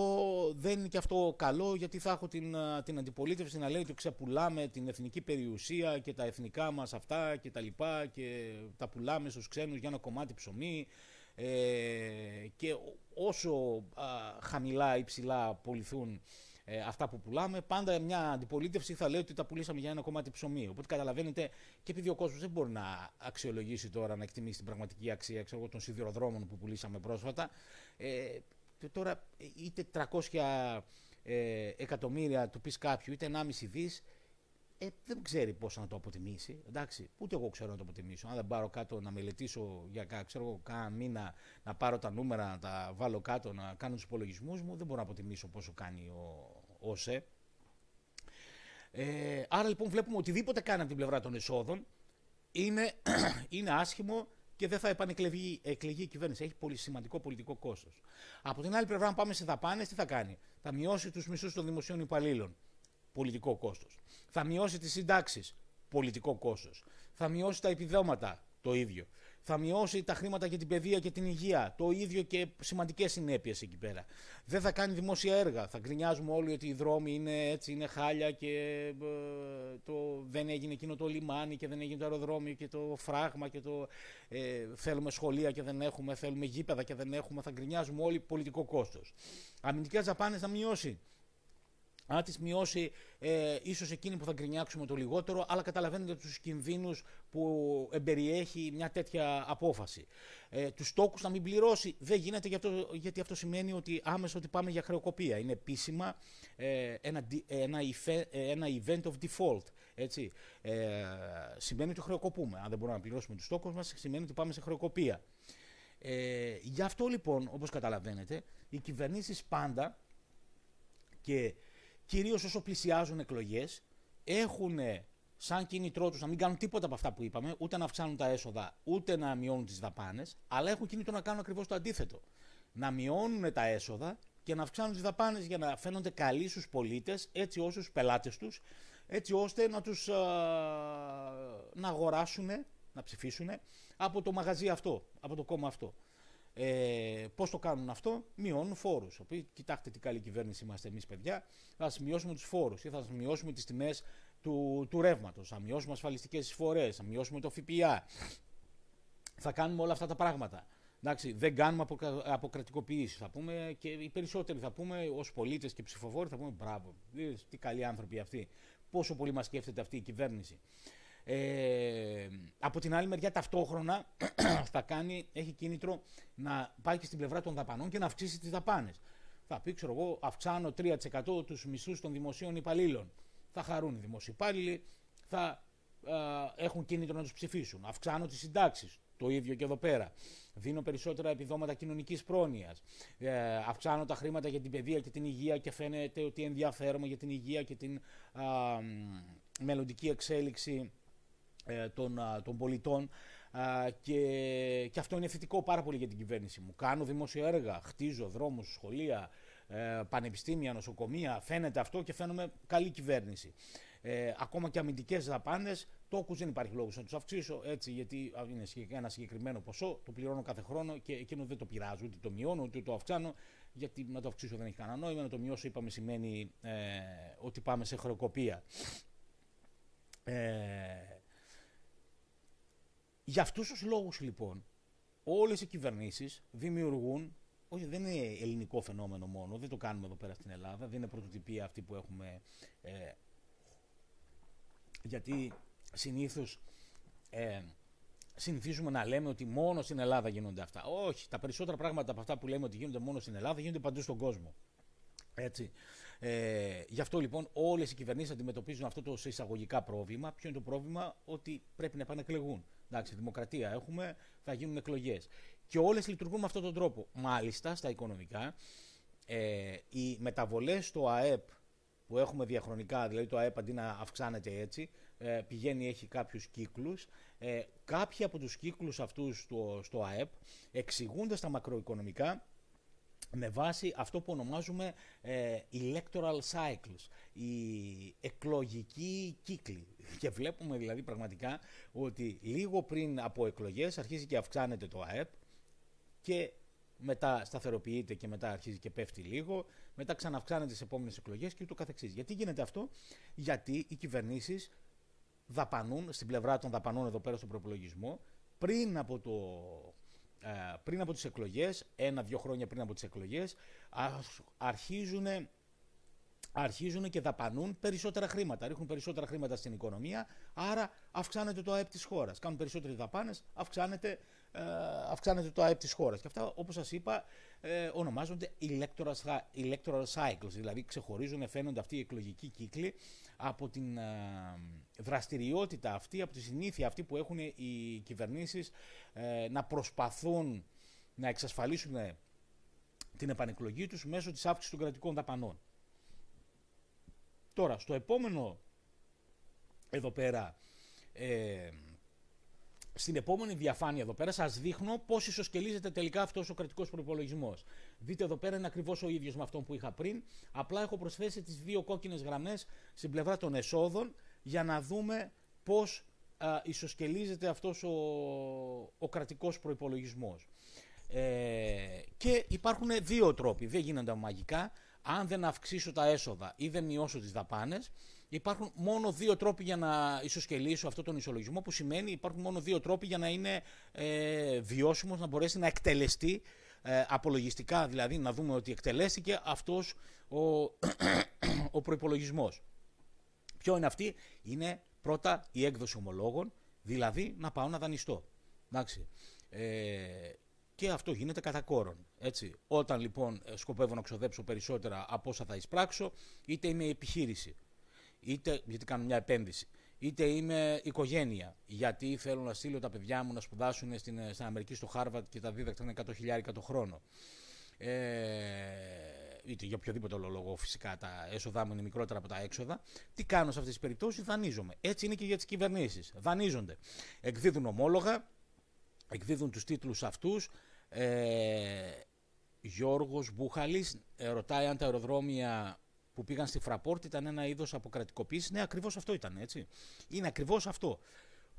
δεν είναι και αυτό καλό, γιατί θα έχω την, την αντιπολίτευση να λέει ότι ξεπουλάμε την εθνική περιουσία και τα εθνικά μας αυτά και τα λοιπά και τα πουλάμε στους ξένους για ένα κομμάτι ψωμί ε, και όσο α, χαμηλά ή ψηλά πολιθούν ε, αυτά που πουλάμε, πάντα μια αντιπολίτευση θα λέει ότι τα πουλήσαμε για ένα κομμάτι ψωμί. Οπότε καταλαβαίνετε και επειδή ο κόσμος δεν μπορεί να αξιολογήσει τώρα, να εκτιμήσει την πραγματική αξία ξέρω, των σιδηροδρόμων που πουλήσαμε πρόσφατα. Ε, τώρα είτε 300 ε, εκατομμύρια του πεις κάποιου, είτε 1,5 δις, ε, δεν ξέρει πώς να το αποτιμήσει. Εντάξει, ούτε εγώ ξέρω να το αποτιμήσω. Αν δεν πάρω κάτω να μελετήσω για ξέρω, κάνα μήνα, να πάρω τα νούμερα, να τα βάλω κάτω, να κάνω τους υπολογισμούς μου, δεν μπορώ να αποτιμήσω πόσο κάνει ο, ΟΣΕ. Ε, άρα λοιπόν βλέπουμε οτιδήποτε κάνει από την πλευρά των εσόδων είναι, [CLEARS THROAT] είναι άσχημο και δεν θα επανεκλεγεί η κυβέρνηση. Έχει πολύ σημαντικό πολιτικό κόστος. Από την άλλη πλευρά, αν πάμε σε δαπάνες, τι θα κάνει; Θα μειώσει τους μισθούς των δημοσίων υπαλλήλων πολιτικό κόστος. Θα μειώσει τις συντάξεις, πολιτικό κόστος. Θα μειώσει τα επιδόματα, το ίδιο. Θα μειώσει τα χρήματα για την παιδεία και την υγεία, το ίδιο και σημαντικές συνέπειες εκεί πέρα. Δεν θα κάνει δημόσια έργα. Θα γκρινιάζουμε όλοι ότι οι δρόμοι είναι έτσι, είναι χάλια και ε, το, δεν έγινε εκείνο το λιμάνι και δεν έγινε το αεροδρόμιο και το φράγμα και το ε, θέλουμε σχολεία και δεν έχουμε, θέλουμε γήπεδα και δεν έχουμε. Θα γκρινιάζουμε όλοι πολιτικό κόστος. Αμυντικές δαπάνες θα μειώσει αν τι μειώσει, ε, ίσως εκείνοι που θα γκρινιάξουμε το λιγότερο, αλλά καταλαβαίνετε τους κινδύνους που εμπεριέχει μια τέτοια απόφαση. Ε, τους τόκου να μην πληρώσει δεν γίνεται γιατί αυτό, γιατί αυτό σημαίνει ότι άμεσα ότι πάμε για χρεοκοπία. Είναι επίσημα ε, ένα, ένα, ένα event of default. Έτσι. Ε, σημαίνει ότι χρεοκοπούμε. Αν δεν μπορούμε να πληρώσουμε τους τόκου μας, σημαίνει ότι πάμε σε χρεοκοπία. Ε, γι' αυτό λοιπόν, όπως καταλαβαίνετε, οι κυβερνήσεις πάντα και κυρίως όσο πλησιάζουν εκλογές, έχουν σαν κίνητρό τους να μην κάνουν τίποτα από αυτά που είπαμε, ούτε να αυξάνουν τα έσοδα, ούτε να μειώνουν τις δαπάνες, αλλά έχουν κίνητρο να κάνουν ακριβώς το αντίθετο. Να μειώνουν τα έσοδα και να αυξάνουν τις δαπάνες για να φαίνονται καλοί στους πολίτες, έτσι όσο στους πελάτες τους έτσι ώστε να τους να αγοράσουν, να ψηφίσουν από το μαγαζί αυτό, από το κόμμα αυτό. Ε, Πώς το κάνουν αυτό, μειώνουν φόρους. Κοιτάξτε τι καλή κυβέρνηση είμαστε εμείς, παιδιά. Θα σας μειώσουμε τους φόρους ή θα σας μειώσουμε τις τιμές του, του ρεύματος, θα μειώσουμε ασφαλιστικές εισφορές, θα μειώσουμε το ΦΠΑ. Θα κάνουμε όλα αυτά τα πράγματα. Εντάξει, δεν κάνουμε αποκρατικοποίηση. Θα πούμε και οι περισσότεροι θα πούμε ως πολίτες και ψηφοφόροι θα πούμε μπράβο. Τι καλοί άνθρωποι αυτοί. Πόσο πολύ μας σκέφτεται αυτή η κυβέρνηση. Ε, από την άλλη μεριά ταυτόχρονα [CLEARS THROAT] θα κάνει, έχει κίνητρο να πάει και στην πλευρά των δαπανών και να αυξήσει τις δαπάνες. Θα πει, ξέρω εγώ, αυξάνω 3% τους μισθούς των δημοσίων υπαλλήλων. Θα χαρούν οι δημοσίοι υπάλληλοι, θα έχουν κίνητρο να τους ψηφίσουν. Αυξάνω τις συντάξεις. Το ίδιο και εδώ πέρα. Δίνω περισσότερα επιδόματα κοινωνικής πρόνοιας. Ε, αυξάνω τα χρήματα για την παιδεία και την υγεία και φαίνεται ότι ενδιαφέρομαι για την υγεία και την α, μελλοντική εξέλιξη ε, των, των πολιτών και, και αυτό είναι θετικό πάρα πολύ για την κυβέρνηση μου. Κάνω δημόσια έργα, χτίζω δρόμους, σχολεία, ε, πανεπιστήμια, νοσοκομεία, φαίνεται αυτό και φαίνομαι καλή κυβέρνηση. Ε, ακόμα και αμυντικές δαπάνες, τόκους δεν υπάρχει λόγος να τους αυξήσω έτσι, γιατί είναι ένα συγκεκριμένο ποσό, το πληρώνω κάθε χρόνο και εκείνο δεν το πειράζω, ούτε το μειώνω, ούτε το αυξάνω, γιατί να το αυξήσω δεν έχει κανένα νόημα. Να το μειώσω, είπαμε, σημαίνει ε, ότι πάμε σε χρεοκοπία. Ε, για αυτούς τους λόγους λοιπόν όλες οι κυβερνήσεις δημιουργούν, όχι δεν είναι ελληνικό φαινόμενο μόνο, δεν το κάνουμε εδώ πέρα στην Ελλάδα, δεν είναι πρωτοτυπία αυτή που έχουμε, ε, γιατί συνήθως ε, συνηθίζουμε να λέμε ότι μόνο στην Ελλάδα γίνονται αυτά. Όχι, τα περισσότερα πράγματα από αυτά που λέμε ότι γίνονται μόνο στην Ελλάδα γίνονται παντού στον κόσμο. Έτσι. Ε, γι' αυτό λοιπόν όλες οι κυβερνήσεις αντιμετωπίζουν αυτό το εισαγωγικά πρόβλημα. Ποιο είναι το πρόβλημα, ότι πρέπει να επανεκλεγούν. Εντάξει, δημοκρατία έχουμε, θα γίνουν εκλογές. Και όλες λειτουργούν με αυτόν τον τρόπο. Μάλιστα, στα οικονομικά, ε, οι μεταβολές στο ΑΕΠ που έχουμε διαχρονικά, δηλαδή το ΑΕΠ αντί να αυξάνεται έτσι, ε, πηγαίνει, έχει κάποιους κύκλους. Ε, κάποιοι από τους κύκλους αυτούς στο, στο ΑΕΠ εξηγούνται στα μακροοικονομικά με βάση αυτό που ονομάζουμε ε, electoral cycles, οι εκλογικοί κύκλοι. Και βλέπουμε δηλαδή πραγματικά ότι λίγο πριν από εκλογές αρχίζει και αυξάνεται το ΑΕΠ και μετά σταθεροποιείται και μετά αρχίζει και πέφτει λίγο, μετά ξαναυξάνεται τις επόμενες εκλογές και ούτω καθεξής. Γιατί γίνεται αυτό, γιατί οι κυβερνήσεις δαπανούν, στην πλευρά των δαπανών εδώ πέρα στον προπολογισμό, πριν από το ε, πριν από τις εκλογές, ένα-δυο χρόνια πριν από τις εκλογές, αρχίζουν, αρχίζουν και δαπανούν περισσότερα χρήματα. Ρίχνουν περισσότερα χρήματα στην οικονομία, άρα αυξάνεται το ΑΕΠ της χώρας. Κάνουν περισσότερες δαπάνες, αυξάνεται, ε, αυξάνεται το ΑΕΠ της χώρας. Και αυτά, όπως σας είπα, ε, ονομάζονται electoral, electoral cycles, δηλαδή ξεχωρίζουν, φαίνονται αυτοί οι εκλογικοί κύκλοι από την ε, δραστηριότητα αυτή, από τη συνήθεια αυτή που έχουν οι κυβερνήσεις ε, να προσπαθούν να εξασφαλίσουν την επανεκλογή τους μέσω της αύξησης των κρατικών δαπανών. Τώρα, στο επόμενο εδώ πέρα ε, στην επόμενη διαφάνεια εδώ πέρα σας δείχνω πώς ισοσκελίζεται τελικά αυτός ο κρατικός προϋπολογισμός. Δείτε εδώ πέρα είναι ακριβώς ο ίδιος με αυτόν που είχα πριν. Απλά έχω προσθέσει τις δύο κόκκινες γραμμές στην πλευρά των εσόδων για να δούμε πώς α, ισοσκελίζεται αυτός ο, ο κρατικός προϋπολογισμός. Ε, και υπάρχουν δύο τρόποι, δεν γίνονται μαγικά. Αν δεν αυξήσω τα έσοδα ή δεν μειώσω τις δαπάνες, Υπάρχουν μόνο δύο τρόποι για να ισοσκελίσω αυτό τον ισολογισμό, που σημαίνει υπάρχουν μόνο δύο τρόποι για να είναι ε, βιώσιμος, να μπορέσει να εκτελεστεί ε, απολογιστικά, δηλαδή να δούμε ότι εκτελέστηκε αυτός ο, [CLEARS THROAT] ο προϋπολογισμός. Ποιο είναι αυτή, είναι πρώτα η έκδοση ομολόγων, δηλαδή να πάω να δανειστώ. Εντάξει. Ε, και αυτό γίνεται κατά κόρον. Έτσι. Όταν λοιπόν σκοπεύω να ξοδέψω περισσότερα από όσα θα εισπράξω, είτε είμαι επιχείρηση είτε γιατί κάνω μια επένδυση, είτε είμαι οικογένεια, γιατί θέλω να στείλω τα παιδιά μου να σπουδάσουν στην, στην Αμερική στο Χάρβατ και τα δίδακτρα είναι 100.000 το χρόνο. Ε, είτε για οποιοδήποτε άλλο λόγο φυσικά τα έσοδά μου είναι μικρότερα από τα έξοδα. Τι κάνω σε αυτές τις περιπτώσεις, δανείζομαι. Έτσι είναι και για τις κυβερνήσεις. Δανείζονται. Εκδίδουν ομόλογα, εκδίδουν τους τίτλους αυτούς. Ε, Γιώργος Μπούχαλης ε, ρωτάει αν τα αεροδρόμια που πήγαν στη Φραπόρτ ήταν ένα είδος αποκρατικοποίησης. Ναι, ακριβώς αυτό ήταν, έτσι. Είναι ακριβώς αυτό.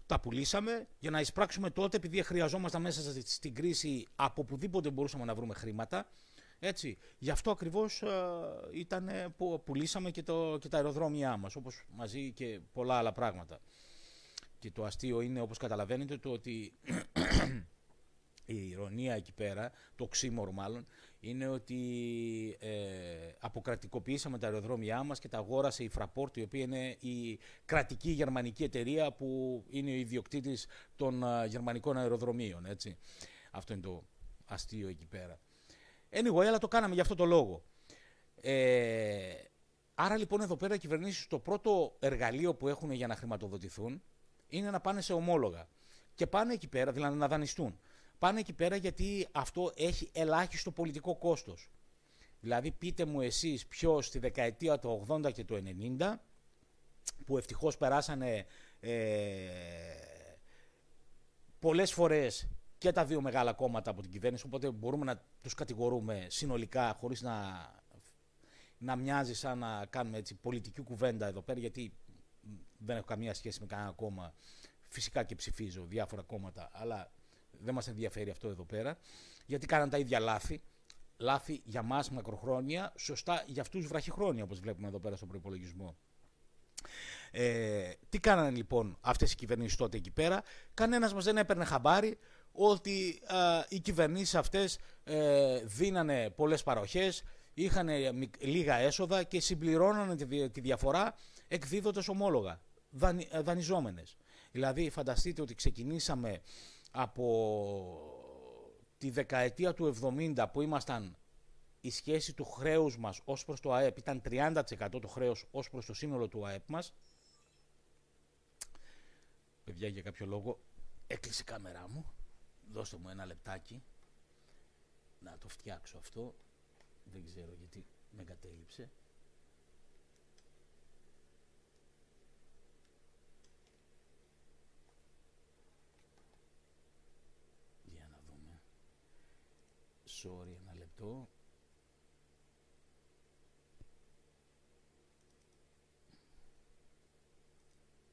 Τα πουλήσαμε για να εισπράξουμε τότε, επειδή χρειαζόμασταν μέσα στην κρίση από οπουδήποτε μπορούσαμε να βρούμε χρήματα. Έτσι. Γι' αυτό ακριβώς ε, ήταν που πουλήσαμε και, το, και τα αεροδρόμια μας, όπως μαζί και πολλά άλλα πράγματα. Και το αστείο είναι, όπως καταλαβαίνετε, το ότι η ηρωνία εκεί πέρα, το ξύμορο μάλλον, είναι ότι ε, αποκρατικοποιήσαμε τα αεροδρόμια μας και τα αγόρασε η Fraport, η οποία είναι η κρατική γερμανική εταιρεία που είναι ο ιδιοκτήτης των ε, γερμανικών αεροδρομίων. Έτσι. Αυτό είναι το αστείο εκεί πέρα. Anyway, αλλά το κάναμε για αυτό το λόγο. Ε, άρα λοιπόν εδώ πέρα οι κυβερνήσεις το πρώτο εργαλείο που έχουν για να χρηματοδοτηθούν είναι να πάνε σε ομόλογα. Και πάνε εκεί πέρα, δηλαδή να δανειστούν. Πάνε εκεί πέρα γιατί αυτό έχει ελάχιστο πολιτικό κόστος. Δηλαδή πείτε μου εσείς ποιος στη δεκαετία του 80 και του 90 που ευτυχώς περάσανε ε, πολλές φορές και τα δύο μεγάλα κόμματα από την κυβέρνηση, οπότε μπορούμε να τους κατηγορούμε συνολικά χωρίς να, να μοιάζει σαν να κάνουμε έτσι πολιτική κουβέντα εδώ πέρα, γιατί δεν έχω καμία σχέση με κανένα κόμμα. Φυσικά και ψηφίζω διάφορα κόμματα, αλλά δεν μας ενδιαφέρει αυτό εδώ πέρα, γιατί κάναν τα ίδια λάθη. Λάθη για μας μακροχρόνια, σωστά για αυτούς βραχυχρόνια, όπως βλέπουμε εδώ πέρα στον προπολογισμό. Ε, τι κάνανε λοιπόν αυτές οι κυβερνήσεις τότε εκεί πέρα; Κανένας μας δεν έπαιρνε χαμπάρι ότι οι κυβερνήσεις αυτές ε, δίνανε πολλές παροχές, είχαν λίγα έσοδα και συμπληρώνανε τη, τη διαφορά εκδίδοντας ομόλογα, δανει, ε, δανειζόμενες. Δηλαδή φανταστείτε ότι ξεκινήσαμε από τη δεκαετία του 70 που ήμασταν η σχέση του χρέους μας ως προς το ΑΕΠ ήταν 30% το χρέος ως προς το σύνολο του ΑΕΠ μας. Παιδιά για κάποιο λόγο έκλεισε η κάμερά μου. Δώστε μου ένα λεπτάκι να το φτιάξω αυτό. Δεν ξέρω γιατί με κατέληψε. Sorry, ένα λεπτό.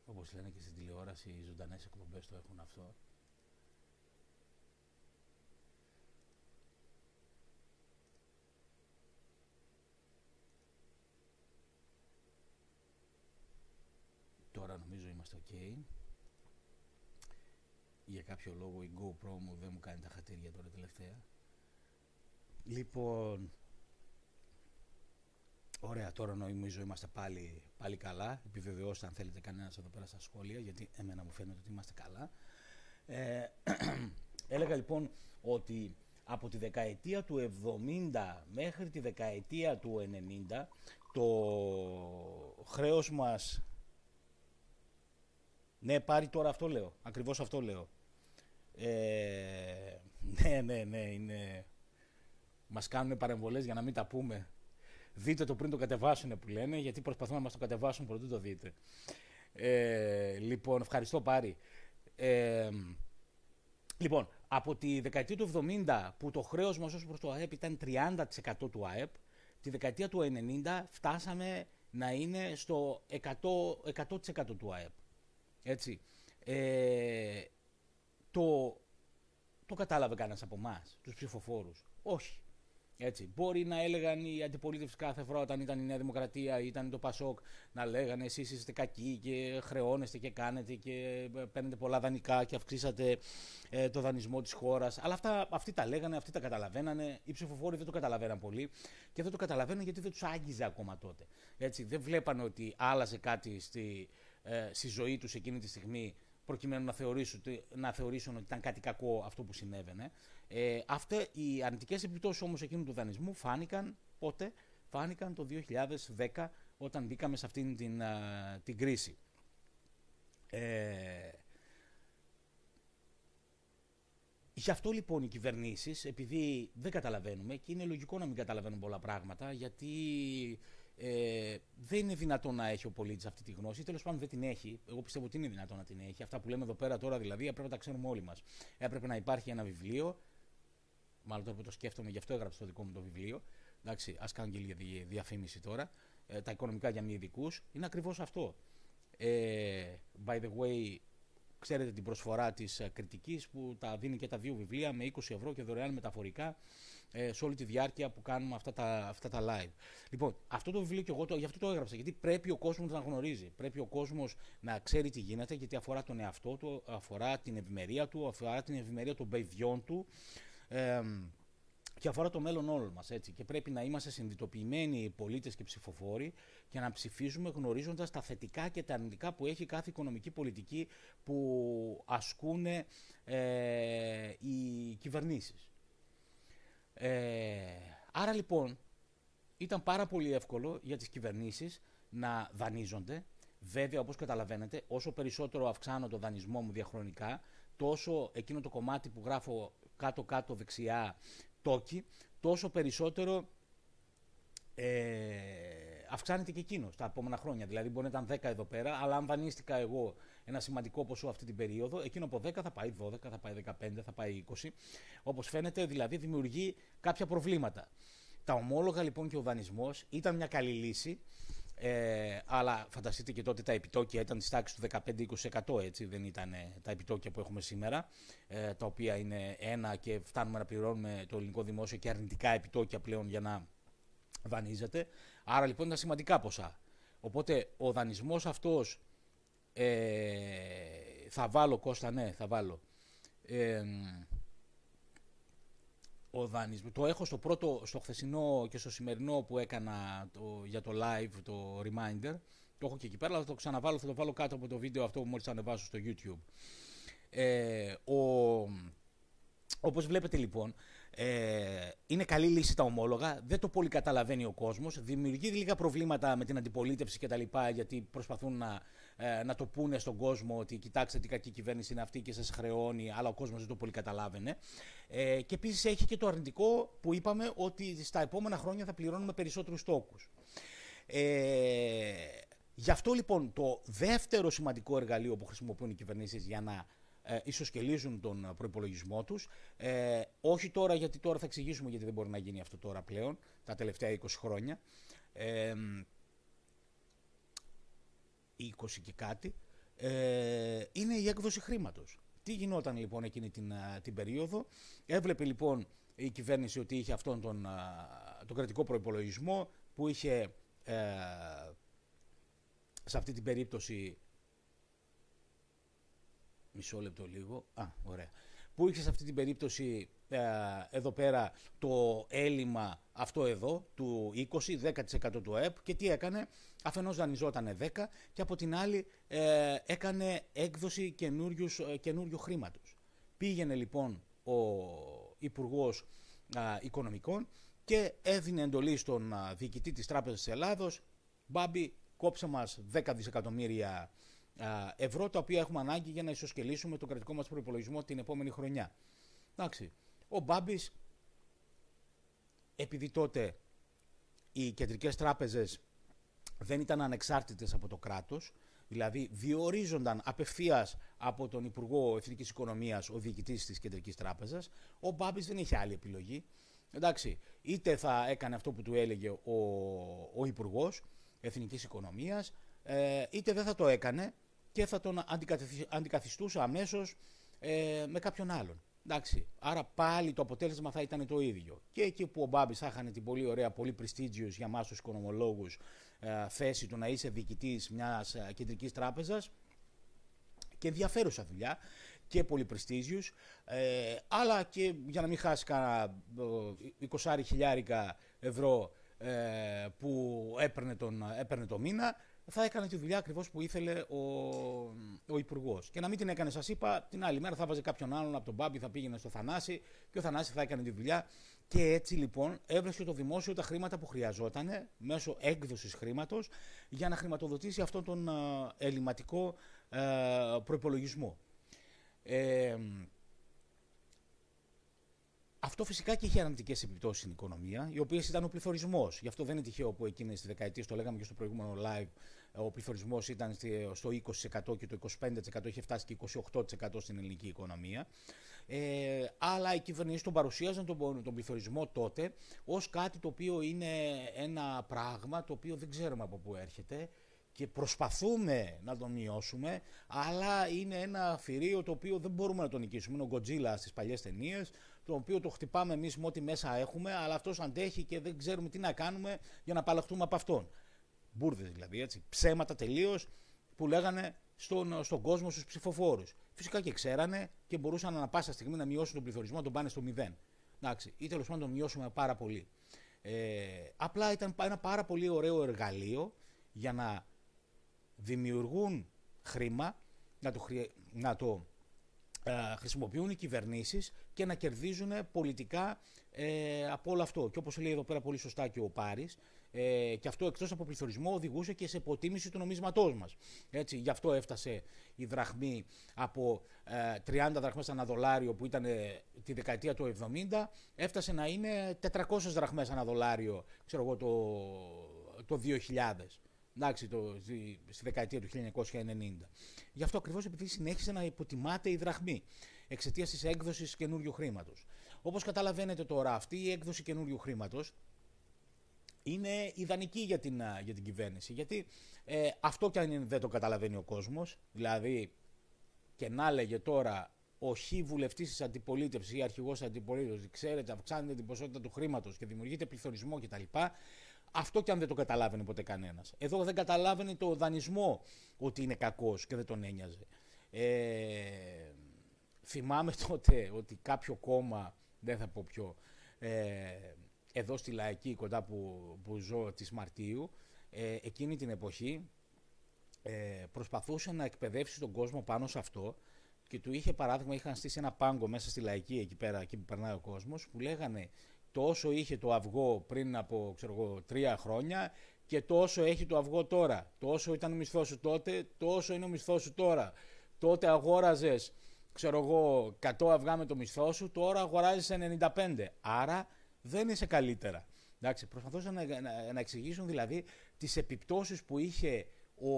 Όπως λένε και στην τηλεόραση, οι ζωντανές εκπομπές το έχουν αυτό. Τώρα νομίζω είμαστε ok. Για κάποιο λόγο η GoPro μου δεν μου κάνει τα χατήρια τώρα τελευταία. Λοιπόν, ωραία, τώρα νομίζω είμαστε πάλι, πάλι καλά. Επιβεβαιώστε αν θέλετε κανένας εδώ πέρα στα σχόλια, γιατί εμένα μου φαίνεται ότι είμαστε καλά. Ε, [CLEARS THROAT] έλεγα λοιπόν ότι από τη δεκαετία του 70 μέχρι τη δεκαετία του 90 το χρέος μας... Ναι, πάρει τώρα αυτό λέω. Ακριβώς αυτό λέω. Ε, [LAUGHS] ναι, ναι, ναι, είναι Μας κάνουν παρεμβολές για να μην τα πούμε. Δείτε το πριν το κατεβάσουν που λένε, γιατί προσπαθούν να μας το κατεβάσουν πρωτού το δείτε. Ε, λοιπόν, ευχαριστώ πάρη. Ε, λοιπόν, από τη δεκαετία του 70 που το χρέος μας ως προς το ΑΕΠ ήταν 30% του ΑΕΠ, τη δεκαετία του 90 φτάσαμε να είναι στο 100%, 100% του ΑΕΠ. Έτσι. Ε, το, το κατάλαβε κανένας από εμάς, τους ψηφοφόρους. Όχι. Έτσι. Μπορεί να έλεγαν οι αντιπολίτευση κάθε φορά όταν ήταν η Νέα Δημοκρατία ή ήταν το Πασόκ να λέγανε εσείς είστε κακοί και χρεώνεστε και κάνετε και παίρνετε πολλά δανεικά και αυξήσατε ε, το δανεισμό της χώρας. Αλλά αυτά, αυτοί τα λέγανε, αυτοί τα καταλαβαίνανε. Οι ψηφοφόροι δεν το καταλαβαίναν πολύ και δεν το καταλαβαίναν γιατί δεν τους άγγιζε ακόμα τότε. Έτσι. Δεν βλέπανε ότι άλλαζε κάτι στη, ε, στη ζωή τους εκείνη τη στιγμή προκειμένου να θεωρήσουν, να θεωρήσουν ότι ήταν κάτι κακό αυτό που συνέβαινε. Ε, Αυτέ οι αρνητικές επιπτώσεις όμως εκείνου του δανεισμού φάνηκαν πότε, φάνηκαν το 2010 όταν μπήκαμε σε αυτήν την, την κρίση. Ε, Γι' αυτό λοιπόν οι κυβερνήσεις, επειδή δεν καταλαβαίνουμε και είναι λογικό να μην καταλαβαίνουν πολλά πράγματα, γιατί ε, δεν είναι δυνατόν να έχει ο πολίτης αυτή τη γνώση. Τέλος πάντων δεν την έχει. Εγώ πιστεύω ότι είναι δυνατόν να την έχει. Αυτά που λέμε εδώ πέρα τώρα δηλαδή έπρεπε να τα ξέρουμε όλοι μας. Έπρεπε να υπάρχει ένα βιβλίο. Μάλλον τώρα που το σκέφτομαι, γι' αυτό έγραψα το δικό μου το βιβλίο. Εντάξει, ας κάνω και λίγη διαφήμιση τώρα. ε, τα οικονομικά για μη ειδικού, είναι ακριβώς αυτό. Ε, by the way, ξέρετε την προσφορά της ε, κριτικής που τα δίνει και τα δύο βιβλία με 20 ευρώ και δωρεάν μεταφορικά ε, σε όλη τη διάρκεια που κάνουμε αυτά τα, αυτά τα live. Λοιπόν, αυτό το βιβλίο και εγώ το, γι' αυτό το έγραψα, γιατί πρέπει ο κόσμος να γνωρίζει. Πρέπει ο κόσμος να ξέρει τι γίνεται, γιατί αφορά τον εαυτό του, αφορά την ευημερία του, αφορά την ευημερία των παιδιών του. Ε, και αφορά το μέλλον όλων μας, έτσι. Και πρέπει να είμαστε συνειδητοποιημένοι οι πολίτες και ψηφοφόροι και να ψηφίζουμε γνωρίζοντας τα θετικά και τα αρνητικά που έχει κάθε οικονομική πολιτική που ασκούν ε, οι κυβερνήσεις. Ε, άρα λοιπόν ήταν πάρα πολύ εύκολο για τις κυβερνήσεις να δανείζονται. Βέβαια, όπως καταλαβαίνετε, όσο περισσότερο αυξάνω το δανεισμό μου διαχρονικά, τόσο εκείνο το κομμάτι που γράφω κάτω-κάτω δεξιά τόκι, τόσο περισσότερο ε, αυξάνεται και εκείνο τα επόμενα χρόνια. Δηλαδή, μπορεί να ήταν 10 εδώ πέρα, αλλά αν δανείστηκα εγώ ένα σημαντικό ποσό αυτή την περίοδο, εκείνο από 10 θα πάει 12, θα πάει 15, θα πάει 20. Όπως φαίνεται, δηλαδή δημιουργεί κάποια προβλήματα. Τα ομόλογα λοιπόν και ο δανεισμός ήταν μια καλή λύση. Ε, αλλά φανταστείτε και τότε τα επιτόκια ήταν της τάξης του 15-20% έτσι, δεν ήταν τα επιτόκια που έχουμε σήμερα, ε, τα οποία είναι ένα και φτάνουμε να πληρώνουμε το ελληνικό δημόσιο και αρνητικά επιτόκια πλέον για να δανείζεται. Άρα λοιπόν ήταν σημαντικά ποσά. Οπότε ο δανεισμός αυτός ε, θα βάλω Κώστα, ναι, θα βάλω. Ε, ο δανεισμός, το έχω στο πρώτο, στο χθεσινό και στο σημερινό που έκανα το, για το live, το reminder. Το έχω και εκεί πέρα, αλλά θα το ξαναβάλω, θα το βάλω κάτω από το βίντεο αυτό που μόλις ανεβάσω στο YouTube. Ε, ο, όπως βλέπετε λοιπόν, ε, είναι καλή λύση τα ομόλογα, δεν το πολύ καταλαβαίνει ο κόσμος, δημιουργεί λίγα προβλήματα με την αντιπολίτευση κτλ. γιατί προσπαθούν να, ε, να το πούνε στον κόσμο ότι κοιτάξτε τι κακή κυβέρνηση είναι αυτή και σας χρεώνει, αλλά ο κόσμος δεν το πολύ καταλάβαινε. Ε, και επίσης έχει και το αρνητικό που είπαμε ότι στα επόμενα χρόνια θα πληρώνουμε περισσότερους τόκους. Ε, γι' αυτό λοιπόν το δεύτερο σημαντικό εργαλείο που χρησιμοποιούν οι κυβερνήσεις για να ε, ισοσκελίζουν τον προπολογισμό τους. Ε, όχι τώρα γιατί τώρα θα εξηγήσουμε γιατί δεν μπορεί να γίνει αυτό τώρα πλέον, τα τελευταία 20 χρόνια. Ε, 20 και κάτι. Ε, είναι η έκδοση χρήματος. Τι γινόταν λοιπόν εκείνη την, την περίοδο; Έβλεπε λοιπόν η κυβέρνηση ότι είχε αυτόν τον, τον κρατικό προϋπολογισμό που είχε ε, σε αυτή την περίπτωση Μισό λεπτό λίγο. Α, ωραία. Που είχε σε αυτή την περίπτωση ε, εδώ πέρα το έλλειμμα αυτό εδώ του 20, 10% του ΕΠ και τι έκανε; Αφενός δανειζόταν 10 και από την άλλη ε, έκανε έκδοση ε, καινούριου χρήματος. Πήγαινε λοιπόν ο Υπουργός Οικονομικών και έδινε εντολή στον διοικητή της Τράπεζας της Ελλάδος «Μπάμπη, κόψε μας 10 δισεκατομμύρια ευρώ τα οποία έχουμε ανάγκη για να ισοσκελίσουμε τον κρατικό μας προπολογισμό την επόμενη χρονιά. Εντάξει. Ο Μπάμπης, επειδή τότε οι κεντρικές τράπεζες δεν ήταν ανεξάρτητες από το κράτος, δηλαδή διορίζονταν απευθείας από τον Υπουργό Εθνικής Οικονομίας, ο διοικητής της Κεντρικής Τράπεζας, ο Μπάμπης δεν είχε άλλη επιλογή. Εντάξει, είτε θα έκανε αυτό που του έλεγε ο, ο Υπουργός Εθνικής Οικονομίας, ε, είτε δεν θα το έκανε και θα τον αντικαθιστούσε αμέσως ε, με κάποιον άλλον. Εντάξει, άρα πάλι το αποτέλεσμα θα ήταν το ίδιο. Και εκεί που ο Μπάμπης θα είχαν την πολύ ωραία, πολύ prestigious για εμάς τους οικονομολόγους ε, θέση του να είσαι διοικητής μιας ε, κεντρικής τράπεζας και ενδιαφέρουσα δουλειά και πολύ prestigious, ε, αλλά και για να μην χάσει κανένα 20 χιλιάρικα ευρώ ε, που έπαιρνε, τον, έπαιρνε το μήνα, θα έκανε τη δουλειά ακριβώς που ήθελε ο, ο Υπουργός. Και να μην την έκανε, σας είπα, την άλλη μέρα θα βάζε κάποιον άλλον από τον Μπάμπη, θα πήγαινε στο Θανάση και ο Θανάσης θα έκανε τη δουλειά. Και έτσι λοιπόν έβρεσε το δημόσιο τα χρήματα που χρειαζόταν μέσω έκδοσης χρήματος για να χρηματοδοτήσει αυτόν τον ελληματικό ε, προπολογισμό. Ε, αυτό φυσικά και είχε αρνητικές επιπτώσεις στην οικονομία, οι οποίες ήταν ο πληθωρισμός. Γι' αυτό δεν είναι τυχαίο που εκείνες τις δεκαετίες, το λέγαμε και στο προηγούμενο live, ο πληθωρισμός ήταν στο 20% και το 25% είχε φτάσει και 28% στην ελληνική οικονομία. Ε, αλλά οι κυβερνήσεις τον παρουσίαζαν τον, τον πληθωρισμό τότε ως κάτι το οποίο είναι ένα πράγμα το οποίο δεν ξέρουμε από πού έρχεται και προσπαθούμε να το μειώσουμε, αλλά είναι ένα θηρίο το οποίο δεν μπορούμε να το νικήσουμε. Είναι ο Godzilla στις παλιές ταινίες, το οποίο το χτυπάμε εμείς με ό,τι μέσα έχουμε, αλλά αυτός αντέχει και δεν ξέρουμε τι να κάνουμε για να απαλλαχτούμε από αυτόν. Μπούρδες δηλαδή, έτσι, ψέματα τελείως που λέγανε στον, στον κόσμο στους ψηφοφόρους. Φυσικά και ξέρανε και μπορούσαν ανα πάσα στιγμή να μειώσουν τον πληθωρισμό, να τον πάνε στο μηδέν. Εντάξει, ή τέλος πάντων να τον μειώσουμε πάρα πολύ. Ε, απλά ήταν ένα πάρα πολύ ωραίο εργαλείο για να δημιουργούν χρήμα, να το, να το ε, χρησιμοποιούν οι κυβερνήσεις και να κερδίζουν πολιτικά ε, από όλο αυτό. Και όπως λέει εδώ πέρα πολύ σωστά και ο Πάρης, ε, και αυτό εκτός από πληθωρισμό οδηγούσε και σε υποτίμηση του νομίσματός μας. Έτσι, γι' αυτό έφτασε η δραχμή από ε, 30 δραχμές ανά δολάριο που ήταν ε, τη δεκαετία του 70, έφτασε να είναι 400 δραχμές ανά δολάριο, ξέρω εγώ, το, το 2000. Εντάξει, το, στη, στη δεκαετία του 1990. Γι' αυτό ακριβώς επειδή συνέχισε να υποτιμάται η δραχμή εξαιτίας της έκδοσης καινούριου χρήματος. Όπως καταλαβαίνετε τώρα, αυτή η έκδοση καινούριου χρήματος είναι ιδανική για την, για την κυβέρνηση. Γιατί ε, αυτό κι αν δεν το καταλαβαίνει ο κόσμος, δηλαδή και να λέγε τώρα ο χ βουλευτής της αντιπολίτευσης ή αρχηγός της αντιπολίτευσης, ξέρετε, αυξάνεται την ποσότητα του χρήματος και δημιουργείται πληθωρισμό κτλ. Αυτό και αν δεν το καταλάβαινε ποτέ κανένας. Εδώ δεν καταλάβαινε το δανεισμό ότι είναι κακός και δεν τον ένοιαζε. Ε, θυμάμαι [LAUGHS] τότε ότι κάποιο κόμμα, δεν θα πω ποιο, ε, εδώ στη Λαϊκή κοντά που, που ζω της Μαρτίου, ε, εκείνη την εποχή ε, προσπαθούσε να εκπαιδεύσει τον κόσμο πάνω σε αυτό και του είχε παράδειγμα, είχαν στήσει ένα πάγκο μέσα στη Λαϊκή εκεί πέρα, εκεί που περνάει ο κόσμος, που λέγανε τόσο είχε το αυγό πριν από ξέρω εγώ, τρία χρόνια και τόσο έχει το αυγό τώρα. Τόσο ήταν ο μισθός σου τότε, τόσο είναι ο μισθός σου τώρα. Τότε αγόραζες, ξέρω εγώ, 100 αυγά με το μισθό σου, τώρα αγοράζεις 95. Άρα δεν είσαι καλύτερα. Εντάξει, προσπαθούσαν να, να, να εξηγήσουν δηλαδή τις επιπτώσεις που είχε ο,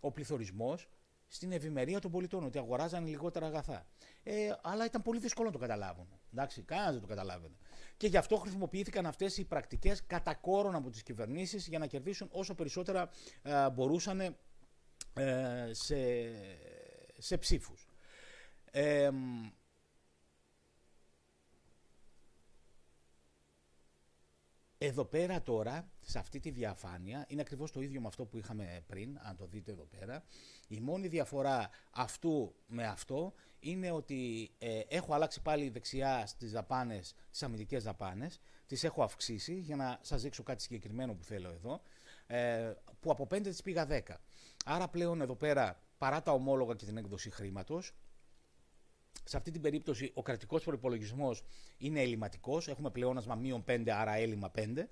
ο πληθωρισμός στην ευημερία των πολιτών, ότι αγοράζανε λιγότερα αγαθά. Ε, αλλά ήταν πολύ δύσκολο να το καταλάβουν. Εντάξει, κανένας δεν το καταλάβαινε. Και γι' αυτό χρησιμοποιήθηκαν αυτές οι πρακτικές κατά κόρον από τις κυβερνήσεις για να κερδίσουν όσο περισσότερα ε, μπορούσαν ε, σε, σε ψήφους. Ε, Εδώ πέρα τώρα, σε αυτή τη διαφάνεια, είναι ακριβώς το ίδιο με αυτό που είχαμε πριν, αν το δείτε εδώ πέρα. Η μόνη διαφορά αυτού με αυτό είναι ότι ε, έχω αλλάξει πάλι δεξιά στις δαπάνες, τις αμυντικές δαπάνες, τις έχω αυξήσει για να σας δείξω κάτι συγκεκριμένο που θέλω εδώ, ε, που από 5 τις πήγα 10. Άρα πλέον εδώ πέρα, παρά τα ομόλογα και την έκδοση χρήματος, σε αυτή την περίπτωση ο κρατικός προπολογισμό είναι ελληματικός. Έχουμε πλεόνασμα μείον 5, άρα έλλειμμα 5.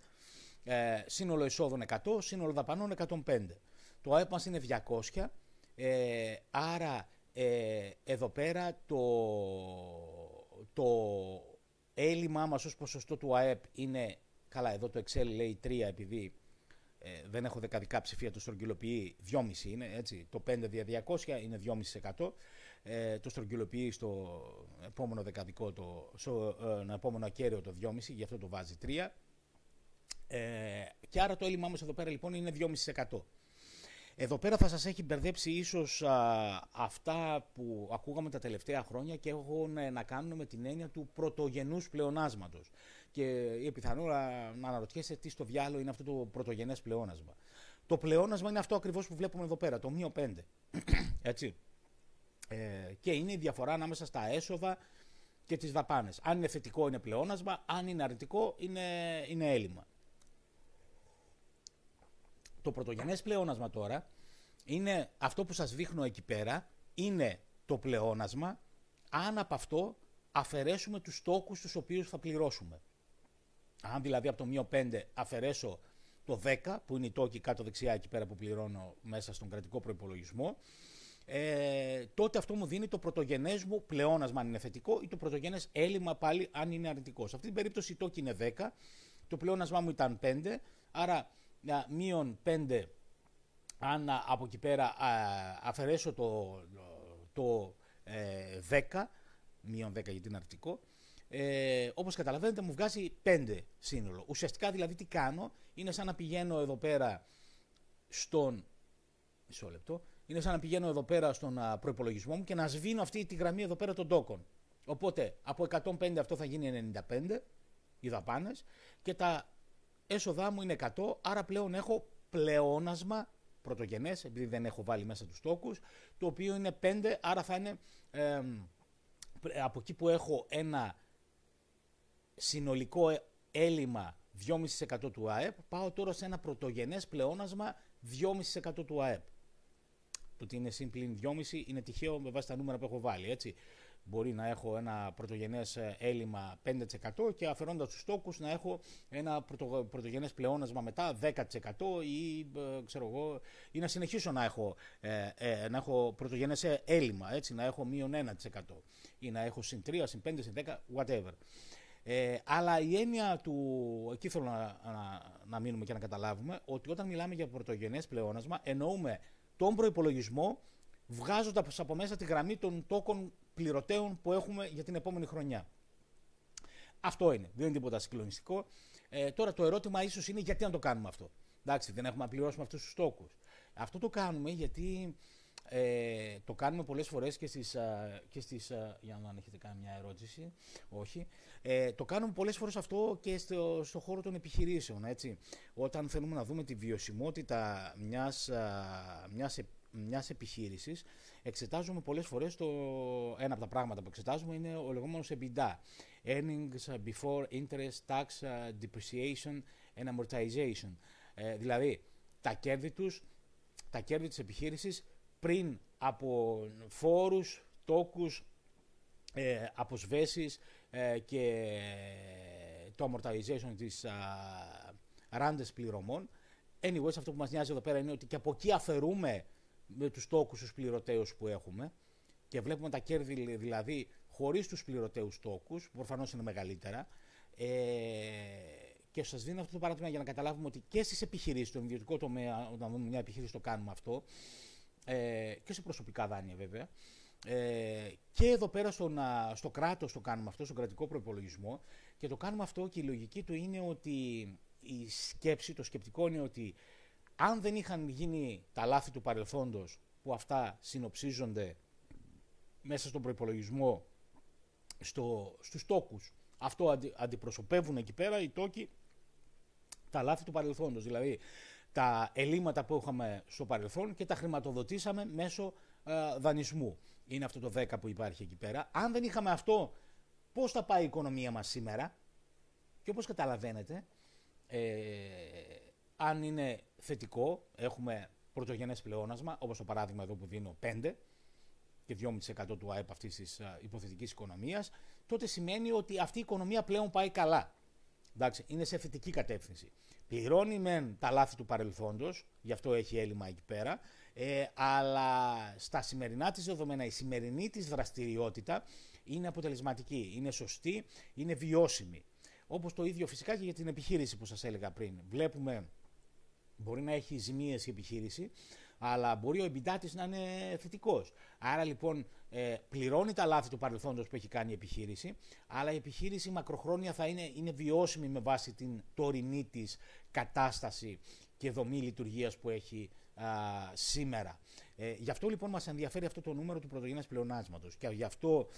Ε, σύνολο εισόδων 100, σύνολο δαπανών 105. Το ΑΕΠ μας είναι 200, ε, άρα ε, εδώ πέρα το, το έλλειμμά μας ως ποσοστό του ΑΕΠ είναι, καλά εδώ το Excel λέει 3 επειδή ε, δεν έχω δεκαδικά ψηφία, το στρογγυλοποιεί 2,5 είναι έτσι, το 5 δια 200 είναι 2,5% ε, το στρογγυλοποιεί στο επόμενο δεκαδικό, το, στο ε, επόμενο ακέραιο το 2,5, γι' αυτό το βάζει 3. Ε, και άρα το έλλειμμά μας εδώ πέρα λοιπόν είναι 2,5%. Εδώ πέρα θα σας έχει μπερδέψει ίσως αυτά που ακούγαμε τα τελευταία χρόνια και έχουν να κάνουν με την έννοια του πρωτογενούς πλεονάσματος. Και η πιθανότητα να αναρωτιέσαι τι στο διάλογο είναι αυτό το πρωτογενές πλεόνασμα. Το πλεόνασμα είναι αυτό ακριβώς που βλέπουμε εδώ πέρα, το μείο 5. [COUGHS] Έτσι. Ε, και είναι η διαφορά ανάμεσα στα έσοδα και τις δαπάνες. Αν είναι θετικό είναι πλεόνασμα, αν είναι αρνητικό είναι, είναι έλλειμμα. Το πρωτογενές πλεόνασμα τώρα είναι αυτό που σας δείχνω εκεί πέρα, είναι το πλεόνασμα αν από αυτό αφαιρέσουμε τους στόχους τους οποίους θα πληρώσουμε. Αν δηλαδή από το μείο 5 αφαιρέσω το 10, που είναι η τόκη κάτω δεξιά εκεί πέρα που πληρώνω μέσα στον κρατικό προϋπολογισμό, ε, τότε αυτό μου δίνει το πρωτογενές μου πλεόνασμα αν είναι θετικό ή το πρωτογενές έλλειμμα πάλι αν είναι αρνητικός. Σε αυτή την περίπτωση η τόκη είναι 10, το πλεόνασμά μου ήταν 5, άρα μείον 5 αν από εκεί πέρα αφαιρέσω το, το 10, μείον 10 γιατί είναι αρκτικό, ε, όπως καταλαβαίνετε μου βγάζει 5 σύνολο. Ουσιαστικά δηλαδή τι κάνω, είναι σαν να πηγαίνω εδώ πέρα στον... Μισό λεπτό. Είναι σαν να πηγαίνω εδώ πέρα στον προπολογισμό μου και να σβήνω αυτή τη γραμμή εδώ πέρα των τόκων. Οπότε από 150 αυτό θα γίνει 95 οι δαπάνες και τα έσοδά μου είναι 100, άρα πλέον έχω πλεόνασμα πρωτογενές, επειδή δεν έχω βάλει μέσα τους τόκους, το οποίο είναι 5, άρα θα είναι ε, από εκεί που έχω ένα συνολικό έλλειμμα 2,5% του ΑΕΠ, πάω τώρα σε ένα πρωτογενές πλεόνασμα 2,5% του ΑΕΠ. Το ότι είναι συμπλήν 2,5 είναι τυχαίο με βάση τα νούμερα που έχω βάλει. Έτσι. Μπορεί να έχω ένα πρωτογενές ε, έλλειμμα 5% και αφαιρώντας τους τόκου να έχω ένα πρωτο, πρωτογενές πλεόνασμα μετά 10% ή, ε, ξέρω εγώ, ή να συνεχίσω να έχω, ε, ε, να έχω πρωτογενές έλλειμμα, έτσι, να έχω μείον 1% ή να έχω συν 3, συν 5, συν 10, whatever. Ε, αλλά η έννοια του, εκεί θέλω να, να, να μείνουμε και να καταλάβουμε, ότι όταν μιλάμε για πρωτογενές πλεόνασμα, εννοούμε τον προϋπολογισμό βγάζοντας από μέσα τη γραμμή των τόκων πληρωτέων που έχουμε για την επόμενη χρονιά. Αυτό είναι, δεν είναι τίποτα συγκλονιστικό. Ε, τώρα το ερώτημα ίσως είναι γιατί να το κάνουμε αυτό. Εντάξει, δεν έχουμε να πληρώσουμε αυτούς τους τόκους. Αυτό το κάνουμε γιατί ε, το κάνουμε πολλές φορές και στις, και στις για να αν έχετε κάνει μια ερώτηση, όχι. Ε, το κάνουμε πολλές φορές αυτό και στο, στο χώρο των επιχειρήσεων, έτσι. Όταν θέλουμε να δούμε τη βιωσιμότητα μιας, μιας, μιας επιχείρησης, εξετάζουμε πολλές φορές το, ένα από τα πράγματα που εξετάζουμε είναι ο λεγόμενος EBITDA, Earnings Before Interest, Tax, Depreciation and Amortization. Ε, δηλαδή, τα κέρδη τους, τα κέρδη της επιχείρησης πριν από φόρους, τόκους, ε, αποσβέσεις ε, και το amortization της α, ράντες πληρωμών. Anyways, αυτό που μας νοιάζει εδώ πέρα είναι ότι και από εκεί αφαιρούμε με τους τόκους τους πληρωτέους που έχουμε και βλέπουμε τα κέρδη δηλαδή χωρίς τους πληρωτέους τόκους, που προφανώς είναι μεγαλύτερα. Ε, και σας δίνω αυτό το παράδειγμα για να καταλάβουμε ότι και στις επιχειρήσεις, στον ιδιωτικό τομέα, όταν δούμε μια επιχείρηση το κάνουμε αυτό, ε, και σε προσωπικά δάνεια βέβαια. Ε, και εδώ πέρα στον, στο κράτος το κάνουμε αυτό, στον κρατικό προπολογισμό και το κάνουμε αυτό και η λογική του είναι ότι η σκέψη, το σκεπτικό είναι ότι αν δεν είχαν γίνει τα λάθη του παρελθόντος που αυτά συνοψίζονται μέσα στον προϋπολογισμό στο, στους τόκους, αυτό αντι, αντιπροσωπεύουν εκεί πέρα οι τόκοι τα λάθη του παρελθόντος. Δηλαδή τα ελλείμματα που είχαμε στο παρελθόν και τα χρηματοδοτήσαμε μέσω ε, δανεισμού. Είναι αυτό το 10 που υπάρχει εκεί πέρα. Αν δεν είχαμε αυτό, πώς θα πάει η οικονομία μας σήμερα; Και όπως καταλαβαίνετε, ε, αν είναι θετικό, έχουμε πρωτογενές πλεόνασμα, όπως το παράδειγμα εδώ που δίνω 5 και 2,5% του ΑΕΠ αυτής της ε, υποθετικής οικονομίας, τότε σημαίνει ότι αυτή η οικονομία πλέον πάει καλά. Εντάξει, είναι σε θετική κατεύθυνση. Πληρώνει μεν τα λάθη του παρελθόντος, γι' αυτό έχει έλλειμμα εκεί πέρα, ε, αλλά στα σημερινά της δεδομένα, η σημερινή της δραστηριότητα είναι αποτελεσματική, είναι σωστή, είναι βιώσιμη. Όπως το ίδιο φυσικά και για την επιχείρηση που σας έλεγα πριν. Βλέπουμε, μπορεί να έχει ζημίες η επιχείρηση, αλλά μπορεί ο εμπιτάτης να είναι θετικός. Άρα λοιπόν ε, πληρώνει τα λάθη του παρελθόντος που έχει κάνει η επιχείρηση, αλλά η επιχείρηση μακροχρόνια θα είναι, είναι βιώσιμη με βάση την τωρινή της κατάσταση και δομή λειτουργίας που έχει σήμερα. Ε, γι' αυτό λοιπόν μας ενδιαφέρει αυτό το νούμερο του πρωτογενές πλεονάσματος και γι' αυτό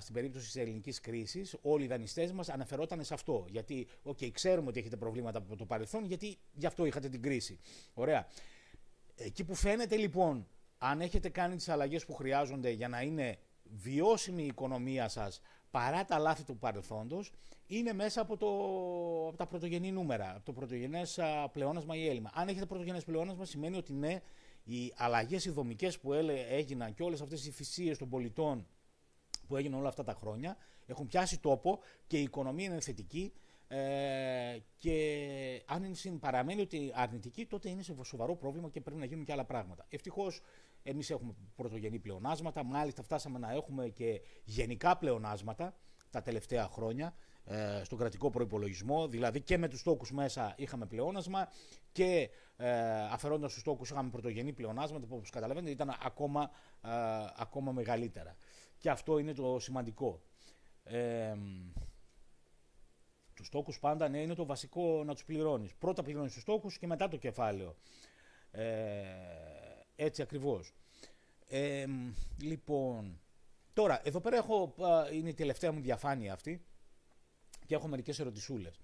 στην περίπτωση της ελληνικής κρίσης όλοι οι δανειστές μας αναφερόταν σε αυτό. Γιατί, okay, ξέρουμε ότι έχετε προβλήματα από το παρελθόν, γιατί γι' αυτό είχατε την κρίση. Ωραία. Εκεί που φαίνεται λοιπόν, αν έχετε κάνει τις αλλαγές που χρειάζονται για να είναι βιώσιμη η οικονομία σας παρά τα λάθη του παρελθόντος, είναι μέσα από, το, από τα πρωτογενή νούμερα, από το πρωτογενές πλεόνασμα ή έλλειμμα. Αν έχετε πρωτογενές πλεόνασμα σημαίνει ότι ναι, οι αλλαγές οι δομικές που έγιναν και όλες αυτές οι θυσίες των πολιτών που έγιναν όλα αυτά τα χρόνια έχουν πιάσει τόπο και η οικονομία είναι θετική ε, και αν παραμένει ότι αρνητική, τότε είναι σε σοβαρό πρόβλημα και πρέπει να γίνουν και άλλα πράγματα. Ευτυχώς, εμείς έχουμε πρωτογενή πλεονάσματα. Μάλιστα, φτάσαμε να έχουμε και γενικά πλεονάσματα τα τελευταία χρόνια. ε, στον κρατικό προϋπολογισμό, δηλαδή και με τους τόκους μέσα είχαμε πλεόνασμα και ε, αφαιρώντας τους τόκους είχαμε πρωτογενή πλεονάσματα που όπως καταλαβαίνετε ήταν ακόμα, ε, ακόμα μεγαλύτερα. Και αυτό είναι το σημαντικό. Ε, τους τόκους πάντα ναι, είναι το βασικό να τους πληρώνεις. Πρώτα πληρώνεις τους τόκους και μετά το κεφάλαιο. Ε, έτσι ακριβώς. Ε, λοιπόν, τώρα, εδώ πέρα έχω, είναι η τελευταία μου διαφάνεια αυτή και έχω μερικές ερωτησούλες.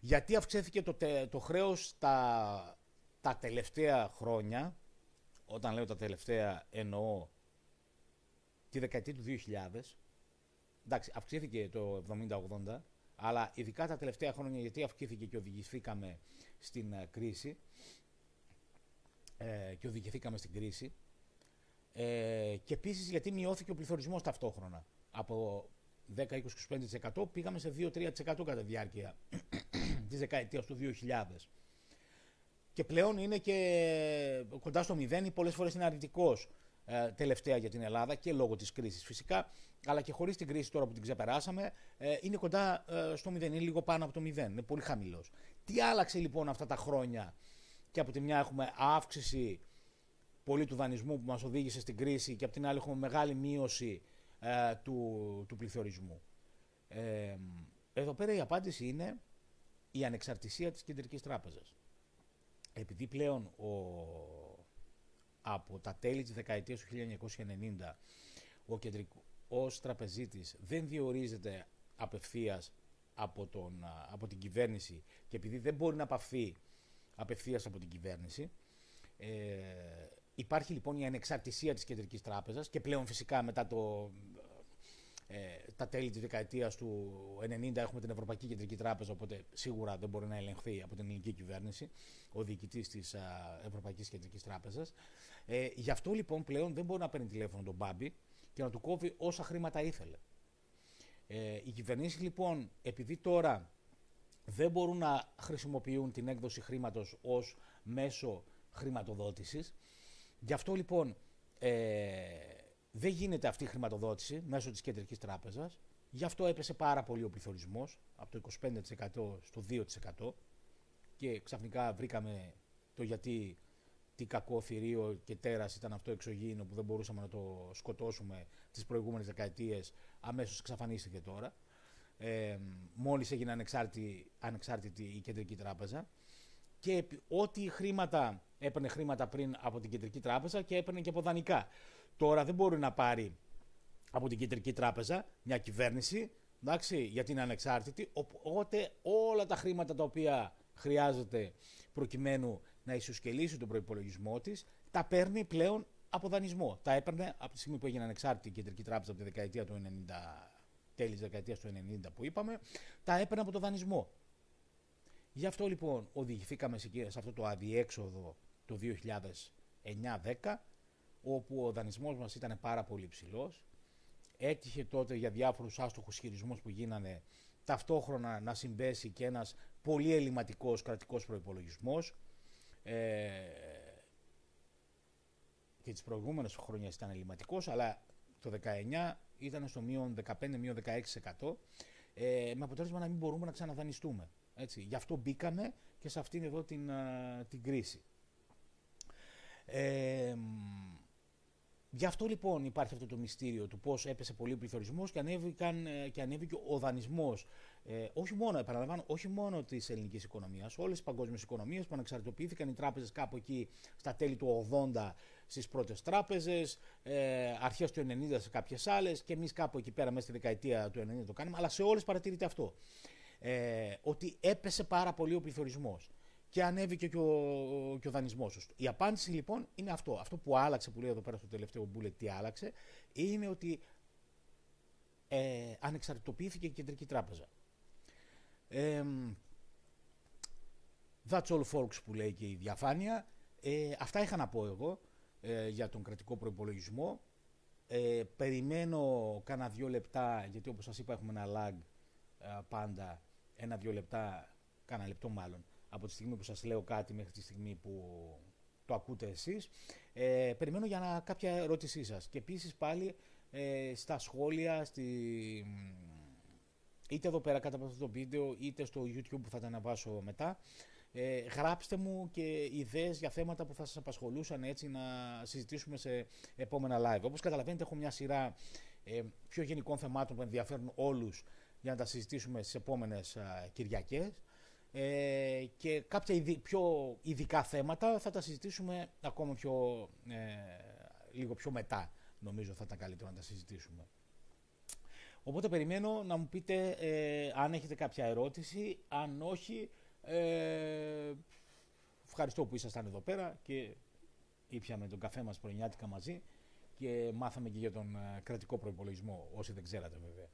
Γιατί αυξήθηκε το, το χρέος τα, τα τελευταία χρόνια, όταν λέω τα τελευταία εννοώ τη δεκαετία του 2000, εντάξει, αυξήθηκε το 70-80, αλλά ειδικά τα τελευταία χρόνια γιατί αυξήθηκε και οδηγηθήκαμε στην ε, κρίση ε, και οδηγηθήκαμε στην κρίση ε, και επίσης γιατί μειώθηκε ο πληθωρισμός ταυτόχρονα από 10, 20, 25% πήγαμε σε 2-3% κατά διάρκεια [CLEARS THROAT] της δεκαετίας του 2000. Και πλέον είναι και κοντά στο μηδέν ή πολλές φορές είναι αρνητικός ε, τελευταία για την Ελλάδα και λόγω της κρίσης φυσικά, αλλά και χωρίς την κρίση τώρα που την ξεπεράσαμε, ε, είναι κοντά ε, στο μηδέν, είναι λίγο πάνω από το μηδέν, είναι πολύ χαμηλός. Τι άλλαξε λοιπόν αυτά τα χρόνια και από τη μια έχουμε αύξηση πολύ του δανεισμού που μας οδήγησε στην κρίση και από την άλλη έχουμε μεγάλη μείωση ε, του, του πληθωρισμού. Ε, εδώ πέρα η απάντηση είναι η ανεξαρτησία της Κεντρικής Τράπεζας. Επειδή πλέον ο, από τα τέλη της δεκαετίας του 1990 ο κεντρικός τραπεζίτης δεν διορίζεται απευθείας από, τον, από την κυβέρνηση και επειδή δεν μπορεί να παυθεί απευθείας από την κυβέρνηση ε, υπάρχει λοιπόν η ανεξαρτησία της Κεντρικής Τράπεζας και πλέον φυσικά μετά το, ε, τα τέλη της δεκαετίας του 90 έχουμε την Ευρωπαϊκή Κεντρική Τράπεζα, οπότε σίγουρα δεν μπορεί να ελεγχθεί από την ελληνική κυβέρνηση, ο διοικητής της α, Ευρωπαϊκής Κεντρικής Τράπεζας. Ε, γι' αυτό λοιπόν πλέον δεν μπορεί να παίρνει τηλέφωνο τον Μπάμπη και να του κόβει όσα χρήματα ήθελε. Ε, οι κυβερνήσεις λοιπόν, επειδή τώρα δεν μπορούν να χρησιμοποιούν την έκδοση χρήματος ως μέσο χρηματοδότησης, γι' αυτό λοιπόν ε, δεν γίνεται αυτή η χρηματοδότηση μέσω της κεντρικής τράπεζας. Γι' αυτό έπεσε πάρα πολύ ο πληθωρισμός, από το 25% στο 2% και ξαφνικά βρήκαμε το γιατί τι κακό θηρίο και τέρας ήταν αυτό εξωγήινο που δεν μπορούσαμε να το σκοτώσουμε τις προηγούμενες δεκαετίες, αμέσως εξαφανίστηκε τώρα. Ε, μόλις έγινε ανεξάρτητη, ανεξάρτητη η κεντρική τράπεζα και ό,τι χρήματα έπαιρνε χρήματα πριν από την κεντρική τράπεζα και έπαιρνε και από δανεικά. Τώρα δεν μπορεί να πάρει από την κεντρική τράπεζα μια κυβέρνηση, εντάξει, γιατί είναι ανεξάρτητη, οπότε όλα τα χρήματα τα οποία χρειάζεται προκειμένου να ισοσκελίσει τον προπολογισμό της, τα παίρνει πλέον από δανεισμό. Τα έπαιρνε από τη στιγμή που έγινε ανεξάρτητη η κεντρική τράπεζα από τη δεκαετία του 90, τέλη της δεκαετίας του 90 που είπαμε, τα έπαιρνε από το δανεισμό. Γι' αυτό λοιπόν οδηγηθήκαμε σε αυτό το αδιέξοδο το 2009-10 όπου ο δανεισμός μας ήταν πάρα πολύ ψηλός. Έτυχε τότε για διάφορους άστοχους χειρισμούς που γίνανε ταυτόχρονα να συμπέσει και ένας πολύ ελληματικός κρατικός προϋπολογισμός. Ε, και τις προηγούμενες χρονιές ήταν ελληματικός, αλλά το 19 ήταν στο μείον 15-16% ε, με αποτέλεσμα να μην μπορούμε να ξαναδανιστούμε. Έτσι. Γι' αυτό μπήκαμε και σε αυτήν εδώ την, την κρίση. Ε, Γι' αυτό λοιπόν υπάρχει αυτό το μυστήριο του πώς έπεσε πολύ ο πληθωρισμός και, ε, και ανέβηκε ο δανεισμός. Ε, όχι μόνο, επαναλαμβάνω, όχι μόνο της ελληνικής οικονομίας, όλες τις παγκόσμιες οικονομίες που ανεξαρτητοποιήθηκαν οι τράπεζες κάπου εκεί στα τέλη του 80 στις πρώτες τράπεζες, ε, αρχές του 90 σε κάποιες άλλες και εμείς κάπου εκεί πέρα μέσα στη δεκαετία του 90 το κάνουμε, αλλά σε όλες παρατηρείται αυτό. Ε, ότι έπεσε πάρα πολύ ο πληθωρισμός και ανέβηκε και ο, και ο δανεισμός Η απάντηση λοιπόν είναι αυτό. Αυτό που άλλαξε, που λέει εδώ πέρα στο τελευταίο bullet, τι άλλαξε, είναι ότι ε, ανεξαρτητοποιήθηκε η κεντρική τράπεζα. Ε, that's all folks που λέει και η διαφάνεια. Ε, αυτά είχα να πω εγώ ε, για τον κρατικό προϋπολογισμό. Ε, περιμένω κάνα δύο λεπτά, γιατί όπως σας είπα έχουμε ένα lag ε, πάντα, ένα-δύο λεπτά, κάνα λεπτό μάλλον, από τη στιγμή που σας λέω κάτι μέχρι τη στιγμή που το ακούτε εσείς. Ε, περιμένω για να, κάποια ερώτησή σας. Και επίσης πάλι ε, στα σχόλια, στη, είτε εδώ πέρα κάτω από αυτό το βίντεο, είτε στο YouTube που θα τα αναβάσω μετά. Ε, γράψτε μου και ιδέες για θέματα που θα σας απασχολούσαν έτσι να συζητήσουμε σε επόμενα live. Όπως καταλαβαίνετε έχω μια σειρά ε, πιο γενικών θεμάτων που ενδιαφέρουν όλους για να τα συζητήσουμε στις επόμενες α, Κυριακές ε, και κάποια πιο ειδικά θέματα θα τα συζητήσουμε ακόμα πιο, ε, λίγο πιο μετά νομίζω θα ήταν καλύτερο να τα συζητήσουμε. Οπότε περιμένω να μου πείτε ε, αν έχετε κάποια ερώτηση, αν όχι, ε, ευχαριστώ που ήσασταν εδώ πέρα και ήπιαμε τον καφέ μας πρωινιάτικα μαζί και μάθαμε και για τον ε, κρατικό προϋπολογισμό, όσοι δεν ξέρατε βέβαια.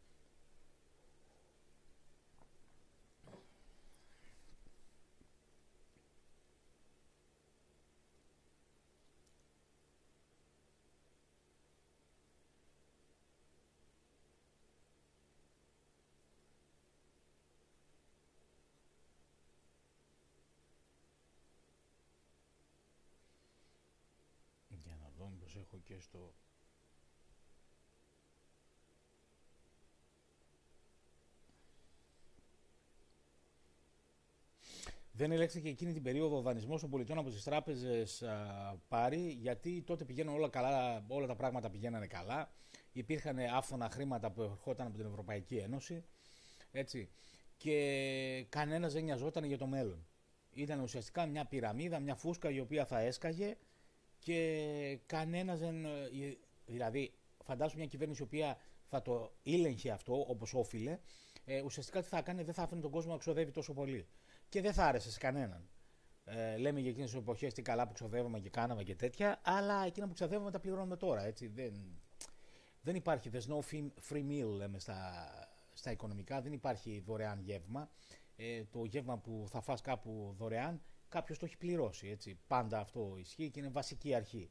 έχω και στο... Δεν ελέγχθηκε εκείνη την περίοδο ο δανεισμός των πολιτών από τις τράπεζες πάρει, γιατί τότε πηγαίνουν όλα καλά, όλα τα πράγματα πηγαίνανε καλά. Υπήρχαν άφθονα χρήματα που ερχόταν από την Ευρωπαϊκή Ένωση. Έτσι. Και κανένας δεν νοιαζόταν για το μέλλον. Ήταν ουσιαστικά μια πυραμίδα, μια φούσκα η οποία θα έσκαγε και κανένας δεν. Ε, δηλαδή, φαντάζομαι μια κυβέρνηση η οποία θα το ήλεγχε αυτό όπως όφιλε, ε, ουσιαστικά τι θα κάνει, δεν θα άφηνε τον κόσμο να ξοδεύει τόσο πολύ. Και δεν θα άρεσε σε κανέναν. Ε, λέμε για εκείνες τις εποχές τι καλά που ξοδεύαμε και κάναμε και τέτοια, αλλά εκείνα που ξοδεύαμε τα πληρώνουμε τώρα. Έτσι. Δεν, δεν υπάρχει, there's no free meal λέμε στα, στα οικονομικά, δεν υπάρχει δωρεάν γεύμα. Ε, το γεύμα που θα φας κάπου δωρεάν κάποιος το έχει πληρώσει. Έτσι. Πάντα αυτό ισχύει και είναι βασική αρχή.